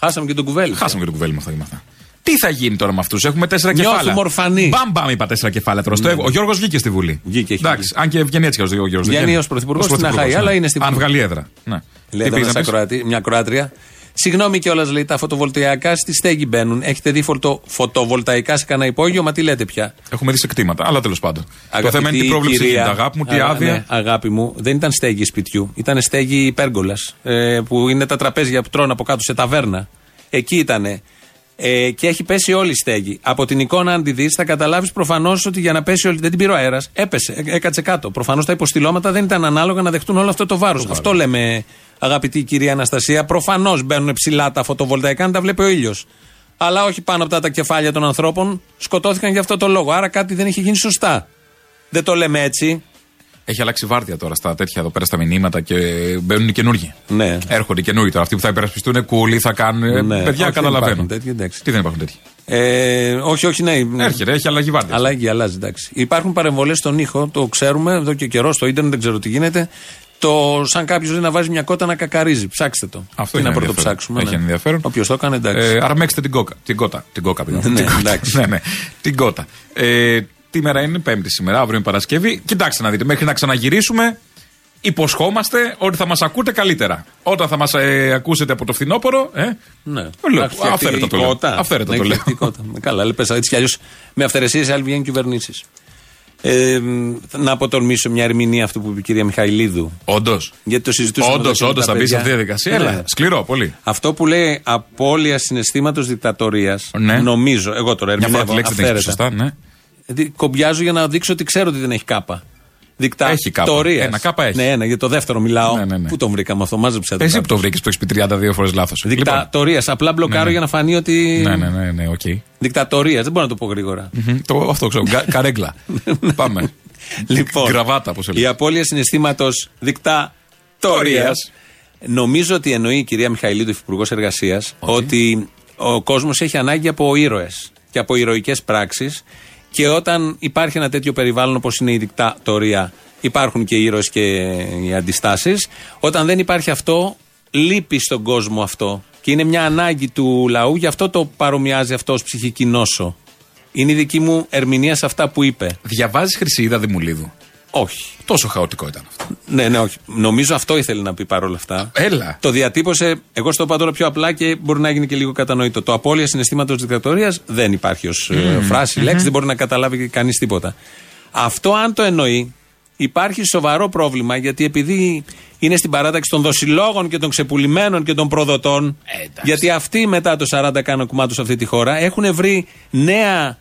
Χάσαμε και τον Κουβέλη. Χάσαμε και τον Κουβέλη με αυτά. Και με αυτά. Τι θα γίνει τώρα με αυτούς, έχουμε τέσσερα Νιώθουμε κεφάλαια. ορφανοί. Μπαμ, μπαμ, είπα τέσσερα κεφάλαια τώρα. Στο Ναι. έχω. Ο Γιώργος βγήκε στη Βουλή. Βγήκε, έχει Εντάξει, αν και βγαίνει έτσι κι αλλιώς ο Γιώργος. Βγαίνει δεν ως πρωθυπουργός Ως στην πρωθυπουργός, Αχάη, ναι. αλλά είναι στη Αν Βουλή. βγάλει έδρα. Ναι. Λέει Τι εδώ πήγες μέσα να πεις; ακροατή- μια ακροάτρια. Συγγνώμη κιόλας, λέει, τα φωτοβολταϊκά στη στέγη μπαίνουν. Έχετε δει φωτο, φωτοβολταϊκά σε κανένα υπόγειο, μα τι λέτε πια; Έχουμε δει σε κτήματα, αλλά τέλος πάντων. το Αγαπητή θέμα είναι τι πρόβλεψη κυρία, γίνεται. Αγάπη μου, τι αγα- άδεια. ναι, αγάπη μου, δεν ήταν στέγη σπιτιού. Ήταν στέγη υπέργολας. Ε, που είναι τα τραπέζια που τρώνε από κάτω σε ταβέρνα. Εκεί ήτανε. Ε, και έχει πέσει όλη η στέγη. Από την εικόνα, αν τη δεις, θα καταλάβεις προφανώς ότι για να πέσει όλη. Δεν την πήρε ο αέρας. Έπεσε, έ- έκατσε κάτω. Προφανώς τα υποστηλώματα δεν ήταν ανάλογα να δεχτούν όλο αυτό το βάρος. Αυτό λέμε, αγαπητή κυρία Αναστασία. Προφανώς μπαίνουν ψηλά τα φωτοβολταϊκά, αν τα βλέπει ο ήλιος. Αλλά όχι πάνω από τα, τα κεφάλια των ανθρώπων. Σκοτώθηκαν για αυτό το λόγο. Άρα κάτι δεν έχει γίνει σωστά. Δεν το λέμε έτσι. Έχει αλλάξει βάρδια τώρα στα τέτοια εδώ πέρα στα μηνύματα και μπαίνουν οι καινούργοι. Ναι. Έρχονται οι καινούργοι τώρα. Αυτοί που θα υπερασπιστούν κούλι, θα κάνουν. ε, Ναι. Παιδιά, Όχι, δεν καταλαβαίνω. υπάρχουν τέτοιοι, εντάξει. Τι δεν υπάρχουν τέτοιοι; Ε, όχι, όχι, ναι. Έρχεται, έχει αλλαγή βάρδια. Αλλαγή, αλλάζει, εντάξει. Υπάρχουν παρεμβολές στον ήχο, το ξέρουμε εδώ και καιρό στο ίντερνετ, δεν ξέρω τι γίνεται. Το σαν κάποιος να βάζει μια κότα να κακαρίζει. Ψάξτε το. Αυτό Τι είναι να πρώτο ενδιαφέρον. ψάξουμε. Έχει ενδιαφέρον. Όποιος το έκανε, εντάξει. Ε, αρμέξτε την κόκα. Την κότα. Την κόκα, πήγα. Ναι, Την κότα. εντάξει. ναι, ναι. Την κότα. Ε, τι μέρα είναι, Πέμπτη σήμερα, αύριο είναι Παρασκευή. Κοιτάξτε να δείτε, μέχρι να ξαναγυρίσουμε, υποσχόμαστε ότι θα μας ακούτε καλύτερα. Όταν θα μας ε, ακούσετε από το φθινόπωρο, ε, ναι. λέω, Να έχει φτιαχτεί αυθαίρετα η το λέω. κότα. Αυθαίρετα Να το έχει λέω. φτιαχτεί η κότα. Ε, Καλά, λέει πες έτσι κι αλλιώς με αυθαιρεσίες άλλοι βγαίνουν κυβερνήσεις. Ε, να αποτολμήσω μια ερμηνεία αυτού που είπε η κυρία Μιχαηλίδου. Όντως. Γιατί το συζητούσαμε. Όντως, εδώ και με όντω τα θα μπει σε παιδιά. αυτή τη διαδικασία. Ναι. Έλα, σκληρό, πολύ. Αυτό που λέει απώλεια συναισθήματος δικτατορίας, Ναι. νομίζω, εγώ τώρα Μια φορά ερμηνεύω τη λέξη δεν έχει αυθαίρετα. σωστά, ναι. Δηλαδή, Κομπιάζω για να δείξω ότι ξέρω ότι δεν έχει κάπα. Έχει κάπα. Δικτατορία. Ένα κάπα έχει. Ναι, ένα, για το δεύτερο μιλάω. Ναι, ναι, ναι. Πού τον βρήκαμε αυτό, μάζεψα Εσύ που το βρήκες που έχεις πει 32 φορές λάθος. Δικτατορία. Απλά μπλοκάρω Ναι, ναι. για να φανεί ότι. Ναι, ναι, ναι, ναι, οκ. Δικτατορία. Δεν μπορώ να το πω γρήγορα. Μμμ, το- Αυτό ξέρω. Κα- Καρέγκλα. Πάμε. Λοιπόν, Γραβάτα, πώ η έλεγε. απώλεια συναισθήματος δικτατορία. Νομίζω ότι εννοεί η κυρία Μιχαηλίδου, Υφυπουργός Εργασίας, ότι ο κόσμος έχει ανάγκη από ήρωες και από ηρωικές πράξεις. Και όταν υπάρχει ένα τέτοιο περιβάλλον όπως είναι η δικτατορία, υπάρχουν και οι ήρωες και οι αντιστάσεις. Όταν δεν υπάρχει αυτό, λείπει στον κόσμο αυτό. Και είναι μια ανάγκη του λαού, γι' αυτό το παρομοιάζει αυτό ως ψυχική νόσο. Είναι η δική μου ερμηνεία σε αυτά που είπε. Διαβάζεις Χρυσίδα Δημουλίδου; Όχι. Τόσο χαοτικό ήταν αυτό. Ναι, ναι, όχι. Νομίζω αυτό ήθελε να πει παρόλα αυτά. Έλα. Το διατύπωσε, εγώ στο είπα τώρα πιο απλά και μπορεί να γίνει και λίγο κατανοητό. Το απώλεια συναισθήματος δικτατορίας δεν υπάρχει ως φράση, λέξη, δεν μπορεί να καταλάβει κανείς τίποτα. Αυτό, αν το εννοεί, υπάρχει σοβαρό πρόβλημα γιατί επειδή είναι στην παράταξη των δοσιλόγων και των ξεπουλημένων και των προδοτών, γιατί αυτοί μετά το 40 κάνουν κουμάτου σε αυτή τη χώρα, έχουν βρει νέα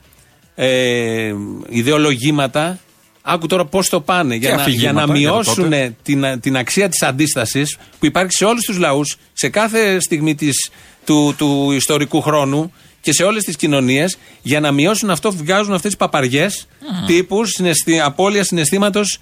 ε, ιδεολογήματα. Άκου τώρα πώς το πάνε. Για Και να, για αφηγήματα να για το μειώσουν τότε. την, την αξία της αντίστασης που υπάρχει σε όλους τους λαούς, σε κάθε στιγμή της, του, του ιστορικού χρόνου και σε όλες τις κοινωνίες. Για να μειώσουν αυτό, βγάζουν αυτές τις παπαριές τύπους συναισθη, απώλεια συναισθήματος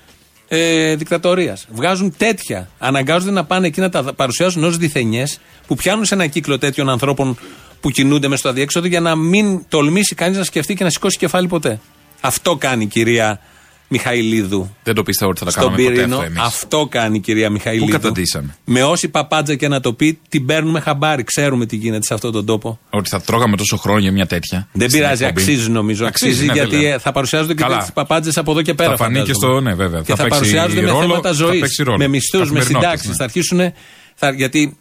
ε, δικτατορίας. Βγάζουν τέτοια. Αναγκάζονται να πάνε εκεί να τα παρουσιάσουν ως διθενιές που πιάνουν σε ένα κύκλο τέτοιων ανθρώπων που κινούνται μες στο αδιέξοδο για να μην τολμήσει κανείς να σκεφτεί και να σηκώσει κεφάλι ποτέ. Αυτό κάνει η κυρία Μιχαηλίδου. Δεν το πίστευα ότι θα τα Στον κάναμε ποτέ πυρήνο, αυτό εμείς. αυτό κάνει η κυρία Μιχαηλίδου. Πού καταντήσαμε. Με όση παπάντζα και να το πει, την παίρνουμε χαμπάρι. Ξέρουμε τι γίνεται σε αυτόν τον τόπο. Ότι θα τρώγαμε τόσο χρόνο για μια τέτοια. Δεν στην πειράζει, εκπομπή. αξίζει νομίζω. Αξίζει, ναι, δεν γιατί λέω. ε, θα παρουσιάζονται και Καλά. τι παπάντζες από εδώ και πέρα. Θα φανεί και φαντάζομαι. στο. Ναι, βέβαια. Και θα, παίξει παρουσιάζονται με ρόλο, θέματα θα ζωής. παίξει ρόλο. Με μισθούς, με Καθημερινότητας, συντάξεις. ναι. Θα αρχίσουν. Θα, γιατί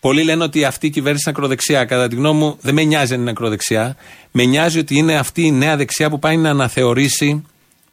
πολλοί λένε ότι αυτή η κυβέρνηση είναι ακροδεξιά. Κατά τη γνώμη μου, δεν με νοιάζει αν είναι ακροδεξιά. Με νοιάζει ότι είναι αυτή η νέα δεξιά που πάει να αναθεωρήσει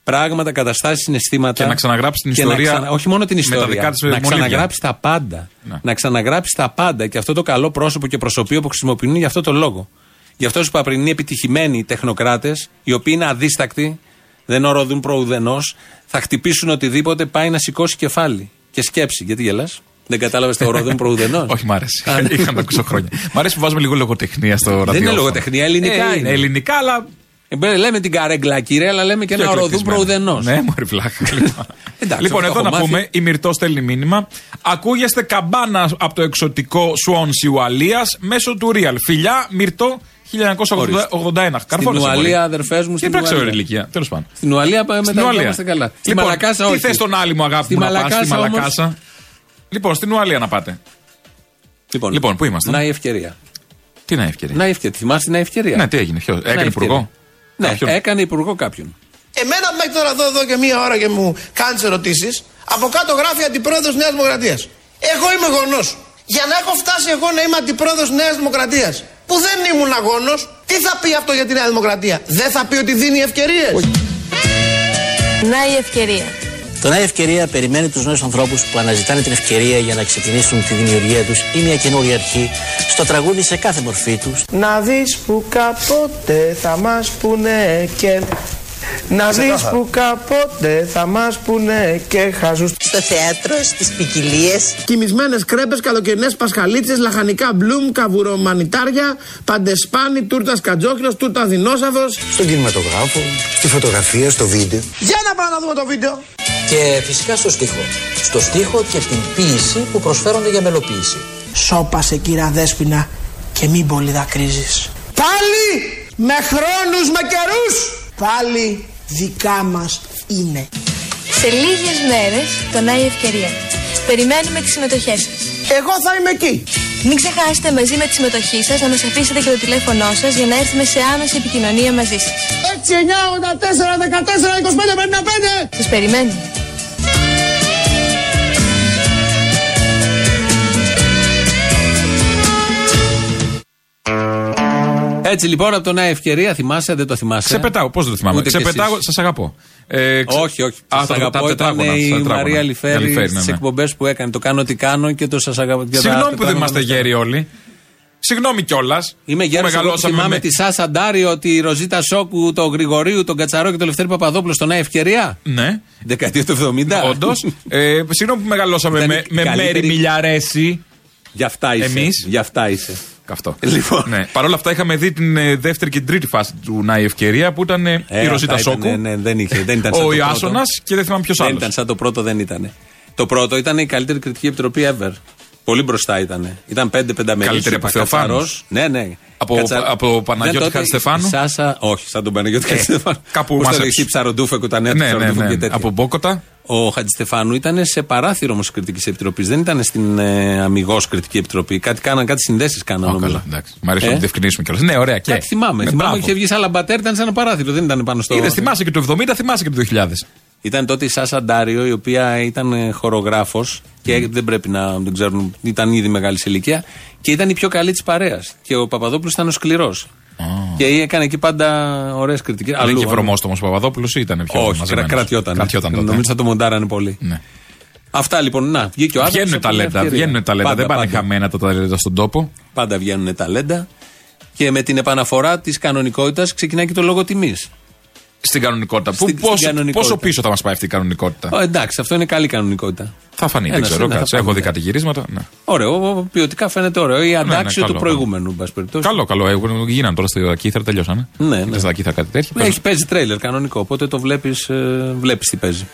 πράγματα, καταστάσεις, συναισθήματα. Και να ξαναγράψει την και ιστορία να ξανα- όχι μόνο την με τα ιστορία. δικά της να μολύβια. ξαναγράψει τα πάντα. Ναι. Να ξαναγράψει τα πάντα. Και αυτό το καλό πρόσωπο και προσωπείο που χρησιμοποιούν για αυτό το λόγο. Γι' αυτό σου είπα πριν, είναι επιτυχημένοι τεχνοκράτες, οι οποίοι είναι αδίστακτοι, δεν οροδούν προουδενός, θα χτυπήσουν οτιδήποτε πάει να σηκώσει κεφάλι. Και σκέψη. Γιατί γελάς, δεν κατάλαβες το οροδούν προουδενός; Όχι, μ' άρεσε. Α, ναι. Είχα να το ακούσω χρόνια. Μ' αρέσει που βάζουμε λίγο λογοτεχνία στο ραδιόφωνο. είναι λογοτεχνία, ελληνικά Ε, είναι. Ελληνικά, αλλά. Ε, μπε, λέμε την καρέγκλα κύριε, αλλά λέμε και πιο ένα οροδούν εκλεκτισμένα. προουδενό. Ναι, μωρή βλάχα. Λοιπόν, Εντάξει, λοιπόν αυτό εδώ έχω να μάθει. πούμε, η Μυρτό στέλνει μήνυμα. Ακούγεστε καμπάνα από το εξωτικό Σουόνσι Ουαλία μέσω του Real. Φιλιά, Μυρτό 1981. Στην Καρφώνεσαι, μωρή. Ουαλία, αδερφές μου, Τι στην πρέπει να Ουαλία. ηλικία. Τέλος πάντων. Στην Ουαλία πάμε Στην μετά Ουαλία. είμαστε καλά. Στη Λοιπόν, Μαλακάσα τι όχι. θες τον άλλη μου αγάπη Στη μου να πας, στη Μαλακάσα όμως- Μαλακάσα; Λοιπόν, στην Ουαλία να πάτε. Λοιπόν, Λοιπόν, πού είμαστε; Να η ευκαιρία. Τι να ευκαιρία; Να η ευκαιρία. Θυμάστε την ευκαιρία; Ναι, τι έγινε, ποιος; Να Έκανε η υπουργό. Ευκαιρία. Ναι, Κάποιον. έκανε υπουργό κάποιον. Εμένα που μέχρι τώρα εδώ, εδώ και μία ώρα και μου κάνεις ερωτήσεις, από κάτω γράφει αντιπρόεδρος Νέας Δημοκρατίας. Εγώ είμαι γονός. Για να έχω φτάσει εγώ να είμαι αντιπρόεδρος Νέας Δημοκρατίας, που δεν ήμουν αγώνος, τι θα πει αυτό για τη Νέα Δημοκρατία; Δεν θα πει ότι δίνει ευκαιρίες. Να η ευκαιρία. Το Νέα Ευκαιρία περιμένει τους νέους ανθρώπους που αναζητάνε την ευκαιρία για να ξεκινήσουν τη δημιουργία τους ή μια καινούργια αρχή στο τραγούδι σε κάθε μορφή τους. Να δεις που κάποτε θα μας πούνε και. Να δεις που κάποτε θα μας πούνε και χαζούς. Στο θέατρο, στις ποικιλίες. Κοιμισμένες κρέπες, καλοκαιρινές πασχαλίτσες, λαχανικά μπλουμ, καβουρομανιτάρια, παντεσπάνι, τούρτας κατζόχυλο, τούρτα δεινόσαυρος. Στον κινηματογράφο, στη φωτογραφία, στο βίντεο. Για να πάμε να δούμε το βίντεο. Και φυσικά στο στίχο. Στο στίχο και την ποίηση που προσφέρονται για μελοποίηση. Σώπασε κύρα Δέσποινα και μην πολύ δακρύζεις. Πάλι με χρόνους, με καιρούς. Πάλι δικά μας είναι. Σε λίγες μέρες το Να η ευκαιρία. Περιμένουμε τις συμμετοχές σας. Εγώ θα είμαι εκεί. Μην ξεχάσετε μαζί με τη συμμετοχή σας να μας αφήσετε και το τηλέφωνό σας για να έρθουμε σε άμεση επικοινωνία μαζί σας. 6, 9, 84, 14, 25, 55. Σας περιμένουμε. Έτσι λοιπόν από το Νέα Ευκαιρία, θυμάσαι, δεν το θυμάσαι; Ξεπετάω, πώς δεν το θυμάμαι; Ούτε κι Ξεπετάω, εσείς. σας αγαπώ. Ε, ξε- Όχι, όχι. Α, Σας τα- αγαπώ. τα Ήταν τετράγωνα, η τα τετράγωνα. Μαρία Λιφέρη Λιφέρη, ναι, στις ναι. εκπομπές που έκανε. Το κάνω τι κάνω και το σας αγαπώ. και τα Συγγνώμη που δεν τετράγωνα είμαστε μπροστά. γέροι όλοι. Συγγνώμη κιόλας. Είμαι γέρος. Θυμάμαι τη Σάσα Ντάριο, τη Ροζίτα Σόκου, τον Γρηγορίου, τον Κατσαρό και τον Λευτέρη Παπαδόπουλο στο Νέα Ευκαιρία. Ναι. Δεκαετία του 70. Όντως. ε, συγγνώμη που μεγαλώσαμε Ήταν με, η με καλύτερη- μέρη μιλιαρέση. Γι' αυτά είσαι. Εμείς. Γι' αυτά είσαι. Καυτό. Λοιπόν. Ναι. Παρ' όλα αυτά είχαμε δει την ε, δεύτερη και την τρίτη φάση του Να η Ευκαιρία που ήταν ε, Ε, η Ροζίτα αυτά ήταν, Σόκου. Ναι, ναι, δεν, είχε, δεν ήταν σαν Ο το Ιάσονας πρώτο. και δεν θυμάμαι ποιος Δεν άλλος. ήταν σαν το πρώτο, δεν ήταν. Το πρώτο ήταν η καλύτερη κριτική επιτροπή ever. Πολύ μπροστά ήταν. Ήταν πέντε πενταμελή. Καλύτερη από Θεοφάνους. Ναι, ναι. Από- από Παναγιώτης Δεν, τότε Χατζηστεφάνου. η Σάσα, όχι, σαν τον Παναγιώτη Ε, Χατζηστεφάνου. κάπου Πώς το μάζεψε. λέγει, ψαροντούφεκο, τα νέα του Ναι, ναι, ψαροντούφεκου ναι. και τέτοια. Από Μπόκοτα. Ο Χατζηστεφάνου ήταν σε παράθυρο όμως κριτικής επιτροπής. Δεν ήταν στην ε, αμυγός κριτική επιτροπή. Κάτι κάναν, κάτι συνδέσεις κάναν. Α, νομίζω. καλά, εντάξει. Μ' αρέσει Ε; να το διευκρινίσουμε κιόλας. Ναι, ωραία. Και. Κάτι θυμάμαι. Ναι, θυμάμαι μπράβο. ότι είχε βγει σε άλλα μπατέρ, ήταν σε ένα παράθυρο. Δεν ήταν πάνω στο. Είδες, θυμάσαι και το 70, θυμάσαι και το 2000. Ήταν τότε η Σάσα Ντάριο, η οποία ήταν χορογράφος και δεν πρέπει να δεν ξέρουν, ήταν ήδη μεγάλης σε ηλικία και ήταν η πιο καλή της παρέας. Και ο Παπαδόπουλος ήταν ο σκληρός. Και έκανε εκεί πάντα ωραίες κριτικές. Δεν είχε βρωμόστομος ο Παπαδόπουλος ή ήταν πιο Όχι, κρα, μαζεμένος; κρατιόταν. Κρατιόταν τότε. Νομίζω θα το μοντάρανε πολύ. Ναι. Αυτά λοιπόν. Να, βγήκε ο άνθρωπος, Βγαίνουν από μια ταλέντα, ευκαιρία. βγαίνουν ταλέντα. Πάντα, Δεν πάνε πάντα. χαμένα τα ταλέντα στον τόπο. Πάντα βγαίνουν ταλέντα. Και με την επαναφορά της κανονικότητας ξεκινάει και το λόγο τιμής. Στην κανονικότητα. Στην- Πού- στην πόσο, κανονικότητα. πόσο πίσω θα μας πάει αυτή η κανονικότητα; εντάξει, αυτό είναι καλή κανονικότητα. Θα φανεί, δεν Ένας ξέρω. είναι, θα Κάτσε, φανεί, έχω δει ναι. κάτι γυρίσματα. Ναι. Ωραίο, ποιοτικά φαίνεται ωραίο. Ή αντάξιο καλό, του προηγούμενου, εν πάση περιπτώσει. Καλό, καλό. Έχουν- Γίνανε τώρα στη Δακήθρα, τελειώσανε. Ναι, Ήταν ναι. Στη Δακήθρα κάτι τέτοιο. Έχει παίζει τρέιλερ κανονικό, οπότε το βλέπεις βλέπεις τι παίζει.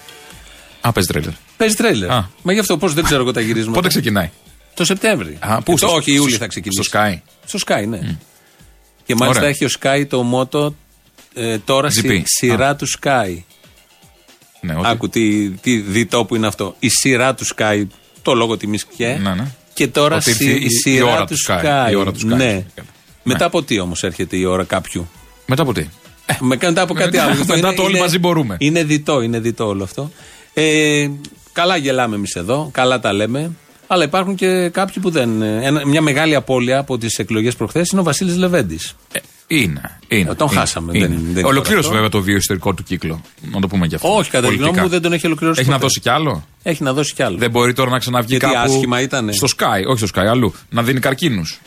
Α, παίζει τρέλερ. Παίζει τρέιλερ. Α. Μα γι' αυτό πώς δεν ξέρω εγώ τα γυρίσματα. Πότε ξεκινάει; Το Σεπτέμβρη. Α, πού, Ε, στο- το- όχι, Ιούλιο στο- θα ξεκινήσει. στο Sky. Στο Sky, ναι. Και μάλιστα Ωραία. έχει ο Sky το μότο ε, τώρα GP. σι- σειρά Α. του Sky. Ναι, ότι- Άκου τι, τι διτό που είναι αυτό. Η σειρά του Sky, το λόγο τιμής και. Ναι, ναι. Και τώρα Ότι σι- ήρθε η, η- η σειρά ώρα του του Sky. Sky. Η ώρα του Sky. Ναι. Μετά από τι όμως έρχεται η ώρα κάποιου; Μετά από τι; Με, μετά από κάτι μετά- άλλο. Αυτό μετά είναι- το όλοι είναι- μαζί μπορούμε. Είναι διτό, είναι διτό όλο αυτό. Ε, καλά γελάμε εμείς εδώ, καλά τα λέμε. Αλλά υπάρχουν και κάποιοι που δεν. ε, Ένα, μια μεγάλη απώλεια από τις εκλογές προχθές είναι ο Βασίλης Λεβέντης. Είναι. είναι Ε, τον είναι, χάσαμε, είναι. δεν- δεν Ολοκλήρωσε είναι βέβαια το βίο ιστορικό του κύκλο. Να το πούμε και αυτό. Όχι, κατά τη γνώμη Πολιτικά. μου δεν τον έχει ολοκληρώσει. Έχει να ποτέ. δώσει κι άλλο; Έχει να δώσει κι άλλο. Δεν μπορεί τώρα να ξαναβγεί Γιατί κάπου. άσχημα ήτανε; Στο Sky, όχι στο Sky, αλλού. Να δίνει καρκίνους.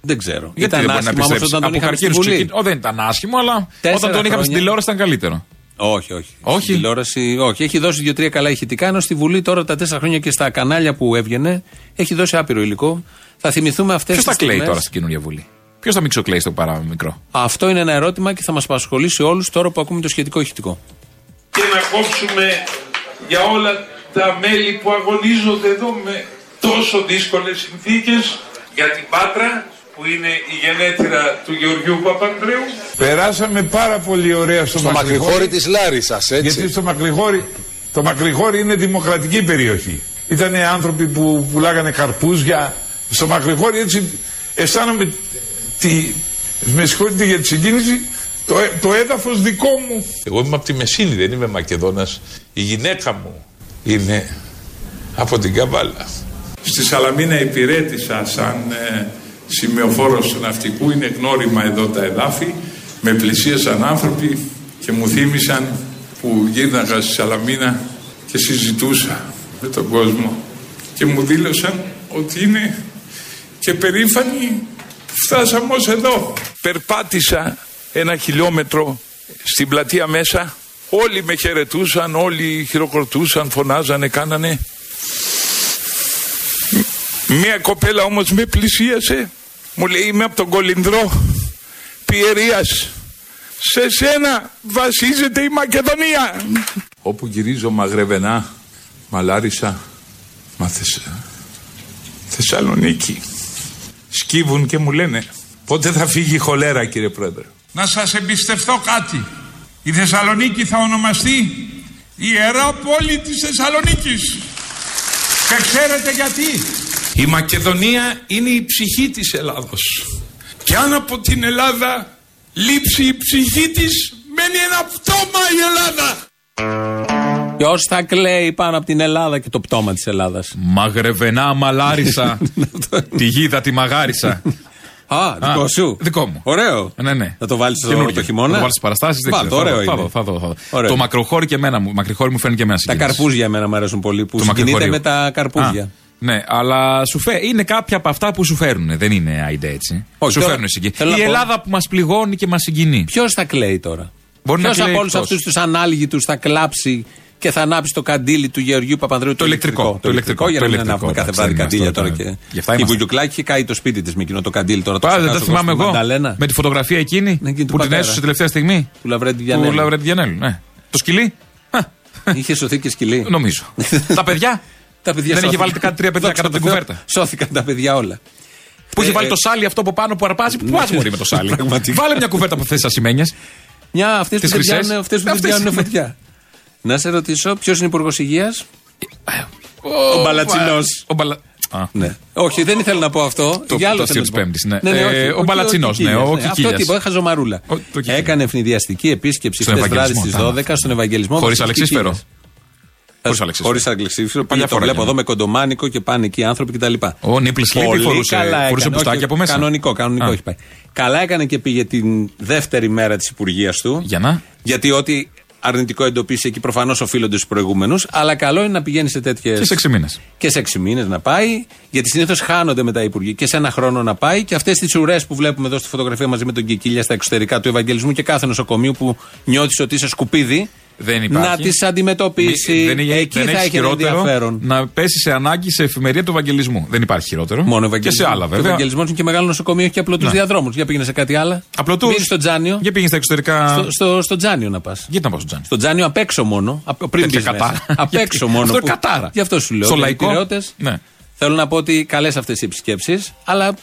Δεν ξέρω. Γιατί ήταν δεν μπορεί να άσχημα όμως πιστέψει. όταν τον Από είχαμε στη καρκίνου Βουλή. ξεκίνησε. Ω, δεν ήταν άσχημο, αλλά Τέσσερα όταν τον είχαμε στην χρόνια. τηλεόραση ήταν καλύτερο. Όχι, όχι. Όχι; Στην τηλεόραση, όχι. Έχει δώσει δύο-τρία καλά ηχητικά, ενώ στη Βουλή τώρα τα τέσσερα χρόνια και στα κανάλια που έβγαινε έχει δώσει άπειρο υλικό. Θα θυμηθούμε αυτές Ποιος τις θα κλαίει τώρα στην καινούργια Βουλή; Ποιος θα μιξοκλαίει στο παρά μικρό; Αυτό είναι ένα ερώτημα και θα μας απασχολήσει όλους τώρα που ακούμε το σχετικό ηχητικό. και να κόψουμε για όλα τα μέλη που αγωνίζονται εδώ με τόσο δύσκολες συνθήκες για την Πάτρα που είναι η γενέτειρα του Γεωργιού Παπανδρέου. Περάσαμε πάρα πολύ ωραία στο, Στο Μακρηγόρι της Λάρισσας, έτσι. Γιατί στο Μακρηγόρι, το Μακρηγόρι είναι δημοκρατική περιοχή. Ήταν άνθρωποι που πουλάγανε καρπούζια. Στο Μακρηγόρι έτσι αισθάνομαι τη, με συγχωρείτε για τη συγκίνηση, το, ε- το έδαφος δικό μου. Εγώ είμαι από τη Μεσίνη, δεν είμαι Μακεδόνας. Η γυναίκα μου είναι από την Καβάλα. Στη Σαλαμίνα υπηρέτησα σαν ε, σημειοφόρος του ναυτικού. Είναι γνώριμα εδώ τα εδάφη. Με πλησίασαν άνθρωποι και μου θύμισαν που γύρναγα στη Σαλαμίνα και συζητούσα με τον κόσμο. Και μου δήλωσαν ότι είναι και περήφανοι που φτάσαμε ως εδώ. Περπάτησα ένα χιλιόμετρο στην πλατεία μέσα. Όλοι με χαιρετούσαν, όλοι χειροκροτούσαν, φωνάζανε, κάνανε. Μία κοπέλα όμως με πλησίασε. Μου λέει είμαι από τον Κολυνδρό Πιερίας. Σε σένα βασίζεται η Μακεδονία. Όπου γυρίζω Μαγρεβενά, Μαλάρισα, μα Θεσ... Θεσσαλονίκη. Σκύβουν και μου λένε πότε θα φύγει η χολέρα κύριε Πρόεδρε; Να σας εμπιστευτώ κάτι. Η Θεσσαλονίκη θα ονομαστεί η Ιερά Πόλη της Θεσσαλονίκης. Και ξέρετε γιατί; Η Μακεδονία είναι η ψυχή της Ελλάδος. Και αν από την Ελλάδα λείψει η ψυχή της, μένει ένα πτώμα η Ελλάδα. Ποιος θα κλαίει πάνω από την Ελλάδα και το πτώμα της Ελλάδας; Μαγρεβενά μαλάρισα. τη γίδα τη μαγάρισα. Α, δικό σου. Δικό μου. Ωραίο. Ναι, ναι. Θα το βάλεις το, Καινούργιο. το χειμώνα; Θα το βάλεις στις παραστάσεις. Δεν Βάλ' ξέρω. το, ωραίο θα, είναι. δω, θα δω, θα δω. Ωραίο. Το μακροχώρι και εμένα μου. Μακροχώρι μου φαίνεται και εμένα Τα συγκίνηση. καρπούζια εμένα μου αρέσουν πολύ που Το συγκινείται μακροχωρίου. με τα καρπούζια. Α, ναι, αλλά σου φέ... είναι κάποια από αυτά που σου φέρουν. Δεν είναι άιντε έτσι. Όχι, σου τώρα- φέρουν συγκίνηση. θέλω Η να πω- Ελλάδα που μας πληγώνει και μας συγκινεί. Ποιος θα κλαίει τώρα; Μπορεί να Ποιος κλαίει από όλους εκτός. αυτούς τους ανάλγητου θα κλάψει και θα ανάψει το καντήλι του Γεωργίου Παπανδρέου. Το ηλεκτρικό, το ηλεκτρικό, για το να μην ηλεκτρικό, ανάβουμε κάθε εντάξει, βράδυ δεν είναι καντήλια αυτό, τώρα. τώρα. Και... Γι' αυτά Η είμαστε. Βουγιουκλάκη είχε καεί το σπίτι της με εκείνο το καντήλι τώρα. το Τώρα δεν το ξεχάσω θυμάμαι στη εγώ. Μανταλένα. Με τη φωτογραφία εκείνη εκείνη του που την πατέρα. έσωσε τελευταία στιγμή. Του Λαβρέντη Του Διανέλου. Λαβρέντη Διανέλου. Ναι. Το σκυλί; Είχε σωθεί και σκυλί. Νομίζω. Τα παιδιά; Τα παιδιά Δεν είχε σώθηκαν. βάλει κάτι τρία παιδιά Δόξα κάτω από τω την Θεώ, κουβέρτα. Σώθηκαν τα παιδιά όλα. Που είχε Ε, βάλει ε, το σάλι αυτό από πάνω που αρπάζει. Πού πα μωρή με το σάλι. Πραγματικά. Βάλε μια κουβέρτα που θες ασημένιε. Μια αυτές που Τις δεν χρυσές. πιάνουν, αυτές που δεν Αυτές πιάνουν είναι. φωτιά. Να σε ρωτήσω, ποιος είναι υπουργός υγείας; Ο Μπαλατσινό. Ο Μπαλα... Ναι. Όχι, δεν ήθελα να πω αυτό. Το- Για άλλο το θέλω αστείο να της πω. Πέμπτης, ναι. Ε, όχι, ο Κι- Μπαλατσινός, ναι, Κικίλιας, ο Αυτό Κικίλιας. τίποτα, έχα ζωμαρούλα. Έκανε ευνηδιαστική επίσκεψη Στον χθες βράδυ Ευαγγελισμό, στις τα 12 στον Ευαγγελισμό. Χωρίς με τους Αλεξίσφαιρο. Κικίλιας. Χωρίς Αλεξίσφαιρο. Χωρίς Αλεξίσφαιρο. Παλιά Πήγε, το φορά βλέπω έκανε. εδώ με κοντομάνικο και πάνε εκεί άνθρωποι κτλ. Ο Νίπλ Σλίπ Πολύ φορούσε, καλά φορούσε έκανε. μπουστάκι Όχι, από μέσα. Κανονικό, κανονικό Α. έχει πάει. Καλά έκανε και πήγε την δεύτερη μέρα της Υπουργεία του. Για να. Γιατί ό,τι αρνητικό εντοπίσει εκεί προφανώς οφείλονται στους προηγούμενους. Αλλά καλό είναι να πηγαίνει σε τέτοιε. Και σε έξι μήνες. Και σε έξι μήνες να πάει. Γιατί συνήθως χάνονται μετά οι υπουργοί. Και σε ένα χρόνο να πάει. Και αυτές τις ουρές που βλέπουμε εδώ στη φωτογραφία μαζί με τον Κικίλια στα εξωτερικά του Ευαγγελισμού και κάθε νοσοκομείου που νιώθεις ότι είσαι σκουπίδι. Δεν υπάρχει. Να τι αντιμετωπίσει. Μη- δεν, είναι- Εκεί δεν θα έχει έχει ένα χειρότερο ενδιαφέρον. να πέσει σε ανάγκη σε εφημερία του Ευαγγελισμού. Δεν υπάρχει χειρότερο. Μόνο Και σε άλλα Ο βέβαια. Ευαγγελισμό είναι και μεγάλο νοσοκομείο, έχει και απλωτούς Ναι. διαδρόμους. Για πήγαινε σε κάτι άλλο. Απλωτούς. Πήγαινε στο Τζάνιο. Για πήγαινε στα εξωτερικά. Στο, στο, στο Τζάνιο να πας. Γιατί να πάω στο Τζάνι. Στο Τζάνιο απ' έξω μόνο. απ- Πριν Τέτοια μπεις μέσας. κατάρα. Απ' Γιατί- έξω μόνο. αυτό είναι που- κατάρα. Γι' αυτό σου λέω. Στο ότι οι λαϊκό. πειραιώτες Ναι. Θέλω να πω ότι καλές αυτές οι επισκέψεις, αλλά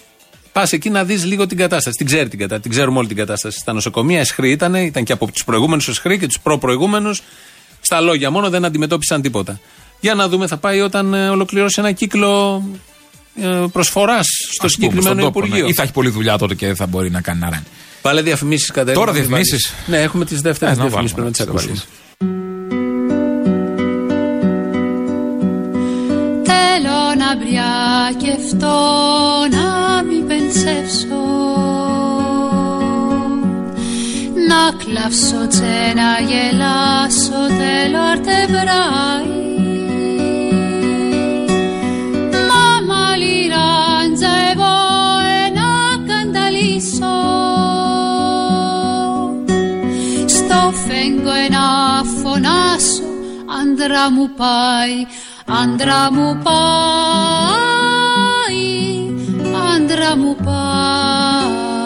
πας εκεί να δεις λίγο την κατάσταση. Την ξέρει την κατάσταση. Την ξέρουμε όλη την κατάσταση. Στα νοσοκομεία εσχρή ήταν, ήταν και από τους προηγούμενους εσχρή και τους προ-προηγούμενους. Στα λόγια μόνο δεν αντιμετώπισαν τίποτα. Για να δούμε, θα πάει όταν ε, ολοκληρώσει ένα κύκλο προσφοράς στο Ας πούμε, συγκεκριμένο στον τόπο, ναι. Υπουργείο. Ή θα έχει πολλή δουλειά τότε και θα μπορεί να κάνει να ράνει. Πάλε διαφημίσεις κατά Τώρα διαφημίσεις. Ναι, έχουμε τις δεύτερες Ε, να διαφημίσεις πρέπει βάλουμε, να τις τις ακούσουμε. Θέλω να μπριακευτώ να μην πενσεύσω Να κλαύσω τσε να γελάσω θέλω αρτεβράει Μάμα λιράντζα εγώ να κανταλίσω Στο φέγγο να φωνάσω άντρα μου πάει Άντρα μου πάει, άντρα μου πάει.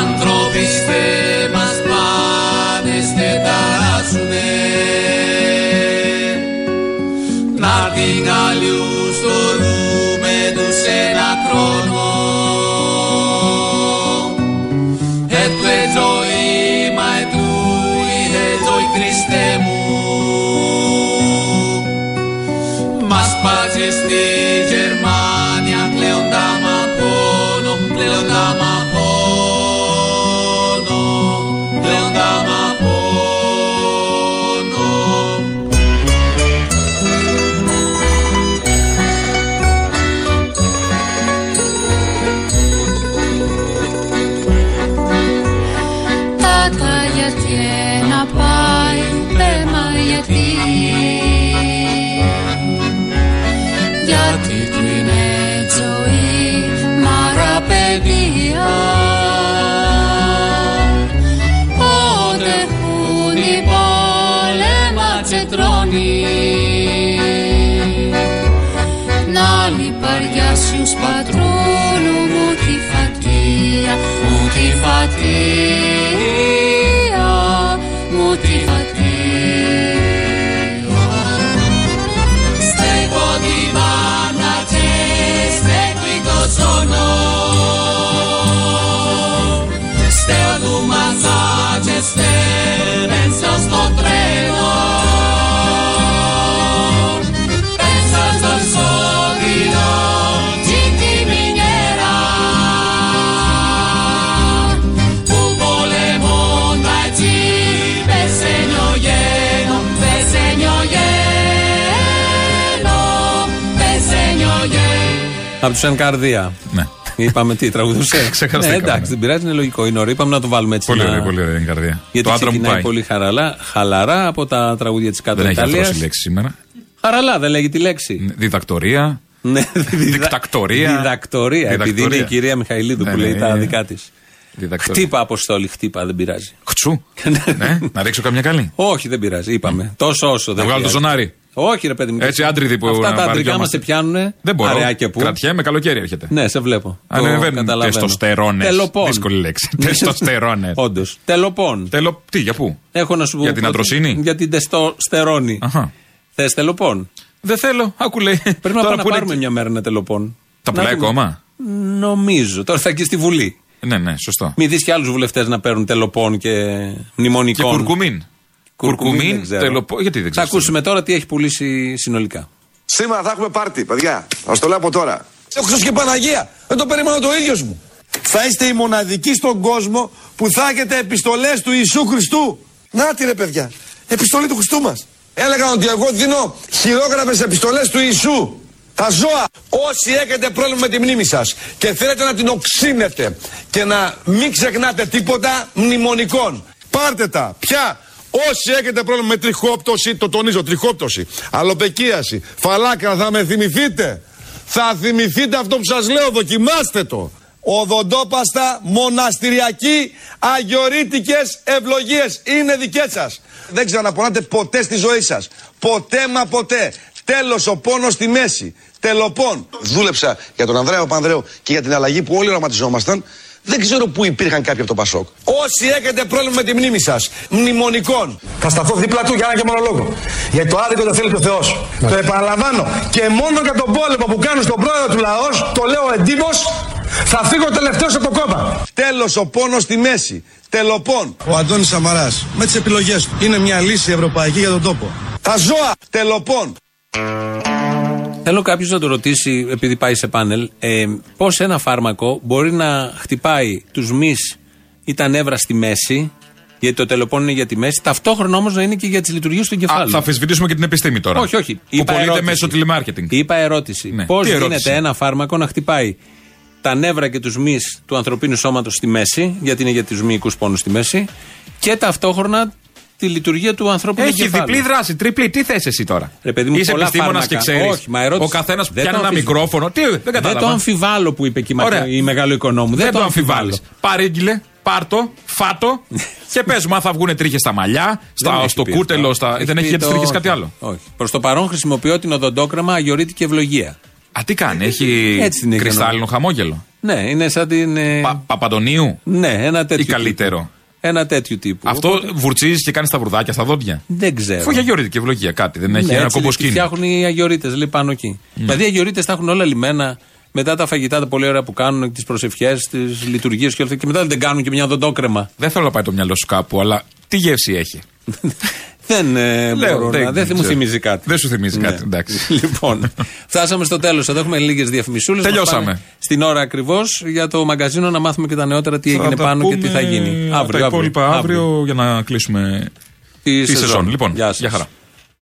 Άνθρωποι σφέ μας πάνε στεταράσουνε Να την αλλιούς θεωρούμε τους ένα χρόνο Έτου ε ζωή μα έτου είναι ζωή Χριστέ μου λιπαριάσιους πατρούλου μου τη φατία Μου τη φατία Μου τη φατία Στέκω τη μάνα και στέκει το ζώνο Στέω του Από του Ενκαρδία. Ναι. Είπαμε τι, τραγουδούσε. Ξεχαστήκαμε. ναι, εντάξει, δεν πειράζει, είναι λογικό. Είναι ωραίο. Είπαμε να το βάλουμε έτσι. Πολύ να- ωραία, πολύ ωραία είναι η καρδιά. Γιατί το άντρα μου ξεκινάει πάει. πολύ χαραλά, χαλαρά από τα τραγούδια της κάτω Δεν έχει Ιταλίας. αρθρώσει λέξη σήμερα. Χαραλά, δεν λέγει τη λέξη. Διδακτορία. Ναι, Δικτακτορία. Διδακτορία. Επειδή είναι Διδακτορία. η κυρία Μιχαηλίδου Ναι, που ναι, λέει τα ναι. δικά της. Διδακτορία. Χτύπα, Αποστόλη, χτύπα, δεν πειράζει. Χτσού. ναι, να ρίξω καμιά καλή. Όχι, δεν πειράζει, είπαμε. Τόσο όσο. Να δεν βγάλω το χρειάζεται. ζωνάρι. Όχι, ρε παιδί μου. Έτσι, άντριδοι που Αυτά να τα αντρικά μας βαριόμαστε. σε πιάνουν. Δεν μπορώ. Αραιά και που. Κρατιέμαι, καλοκαίρι έρχεται. Ναι, σε βλέπω. Ανεβαίνουν καταλαβαίνω. τεστοστερόνες. Τελοπών. Δύσκολη λέξη. Τεστοστερόνες. Όντως. Τελοπών. Τελο... Τι, για πού; Έχω να σου πω. Για την ότι- αντροσύνη; Για την τεστοστερόνη. Θες τελοπών; Δεν θέλω. Άκου λέει. Πρέπει να Τώρα πάμε να που είναι- πάρουμε μια μέρα ένα τελοπών. Τα Να πουλάει δούμε. ακόμα; Νομίζω. Τώρα θα εκεί στη Βουλή. Ναι, ναι, σωστό. Μην δεις και άλλους βουλευτές να παίρνουν τελοπών και Και μνημονικών. κουρκουμίν. Κουρκουμίν, δεν ξέρω. τελοπό. Γιατί δεν Θα ξέρω. ακούσουμε τώρα τι έχει πουλήσει συνολικά. Σήμερα θα έχουμε πάρτι, παιδιά. Θα το λέω από τώρα. Ο Χριστός και Παναγία. Δεν το περίμενα το ίδιος μου. Θα είστε οι μοναδικοί στον κόσμο που θα έχετε επιστολές του Ιησού Χριστού. Να τη ρε παιδιά. Επιστολή του Χριστού μας. Έλεγαν ότι εγώ δίνω χειρόγραφες επιστολές του Ιησού. Τα ζώα. Όσοι έχετε πρόβλημα με τη μνήμη σας και θέλετε να την οξύνετε και να μην ξεχνάτε τίποτα μνημονικών. Πάρτε τα. Ποια; Όσοι έχετε πρόβλημα με τριχόπτωση, το τονίζω, τριχόπτωση, αλοπεκίαση, φαλάκρα, θα με θυμηθείτε; Θα θυμηθείτε αυτό που σας λέω, δοκιμάστε το. Οδοντόπαστα, μοναστηριακή, αγιορείτικες ευλογίες είναι δικές σας. Δεν ξαναπονάτε ποτέ στη ζωή σας. Ποτέ μα ποτέ. Τέλος ο πόνος στη μέση. Τελοπών. Δούλεψα για τον Ανδρέα Πανδρέο και για την αλλαγή που όλοι οραματιζόμασταν. Δεν ξέρω πού υπήρχαν κάποιοι από το Πασόκ. Όσοι έχετε πρόβλημα με τη μνήμη σας, μνημονικών. Θα σταθώ δίπλα του για ένα και μόνο λόγο. Γιατί το άδικο το θέλει και ο Θεός. Το επαναλαμβάνω. Και μόνο για τον πόλεμο που κάνουν στον πρόεδρο του λαός, το λέω εντύπως, θα φύγω τελευταίος από το κόμμα. Τέλος ο πόνος στη μέση. Τελοπών. Ο Αντώνης Σαμαράς με τις επιλογές του είναι μια λύση ευρωπαϊκή για τον τόπο. Τα ζώα. Τελοπών. Θέλω κάποιος να το ρωτήσει, επειδή πάει σε πάνελ, ε, πώς ένα φάρμακο μπορεί να χτυπάει τους μυς ή τα νεύρα στη μέση, γιατί το τελοπών είναι για τη μέση, ταυτόχρονα όμως να είναι και για τις λειτουργίες του Α, εγκεφάλου. θα αμφισβητήσουμε και την επιστήμη τώρα. Όχι, όχι. Που Είπα πωλείται ερώτηση. μέσω τηλεμάρκετινγκ. Είπα ερώτηση. Ναι. Πώς Τι γίνεται ερώτηση; ένα φάρμακο να χτυπάει τα νεύρα και τους μυς του ανθρωπίνου σώματος στη μέση, γιατί είναι για τους μυϊκούς πόνους στη μέση, και ταυτόχρονα τη λειτουργία του ανθρώπινου Έχει εγκεφάλου. διπλή δράση, τριπλή. Τι θες εσύ τώρα; Ρε παιδί μου, Είσαι πολλά επιστήμονας και φάρμακα. ξέρεις. Όχι, μα ερώτηση- Ο καθένας δεν πιάνει το ένα αμφισβητώ. μικρόφωνο. Τι, δεν Δεν κατάλαβα. το αμφιβάλλω που είπε και η, Ωραία. μακρο- η μεγάλο οικονόμου. Δεν, Δεν το το αμφιβάλλω. αμφιβάλλεις. Παρήγγειλε, πάρτο, φάτο και πες μου αν θα βγουν τρίχες στα μαλλιά, Δεν στα, έχει στο πει κούτελο. αυτό. Στα... Δεν πει έχει για τι το- τρίχε κάτι άλλο. Όχι. Προς το παρόν χρησιμοποιώ την οδοντόκρεμα αγιορείτικη ευλογία. Α, τι κάνει, έχει Έτσι την έχει κρυστάλλινο χαμόγελο; Ναι, είναι σαν την. ε, Πα, Παπαντονίου; Ναι, ένα τέτοιο. ή καλύτερο; Τύπου. Ένα τέτοιο τύπου. Αυτό Οπότε, βουρτσίζεις και κάνεις τα βρουδάκια στα δόντια. δεν ξέρω. Αφού έχει αγιορείτικη ευλογία κάτι, δεν έχει Ναι, ένα έτσι κόμπο τη σκήνη. Φτιάχνουν οι αγιορείτες, λέει πάνω εκεί. Δηλαδή οι αγιορείτες τα έχουν όλα λιμένα μετά τα φαγητά τα πολύ ωραία που κάνουν, τις προσευχές, τις λειτουργίες και όλα αυτά. Και μετά δεν κάνουν και μια οδοντόκρεμα. Δεν θέλω να πάει το μυαλό σου κάπου, αλλά τι γεύση έχει. Δεν ε, Λέω, μπορώ δεν να. Δεν μου ξέρω. θυμίζει κάτι. Δεν σου θυμίζει Ναι. κάτι, εντάξει. Λοιπόν, φτάσαμε στο τέλος. Εδώ έχουμε λίγες διαφημισούλες. Τελειώσαμε. Στην ώρα ακριβώς για το μαγκαζίνο να μάθουμε και τα νεότερα τι Θα έγινε τα πάνω και τι πούμε θα γίνει. Τα Αύριο, υπόλοιπα αύριο για να κλείσουμε Τη τη σεζόν. σεζόν. Λοιπόν, Γεια σας. για χαρά.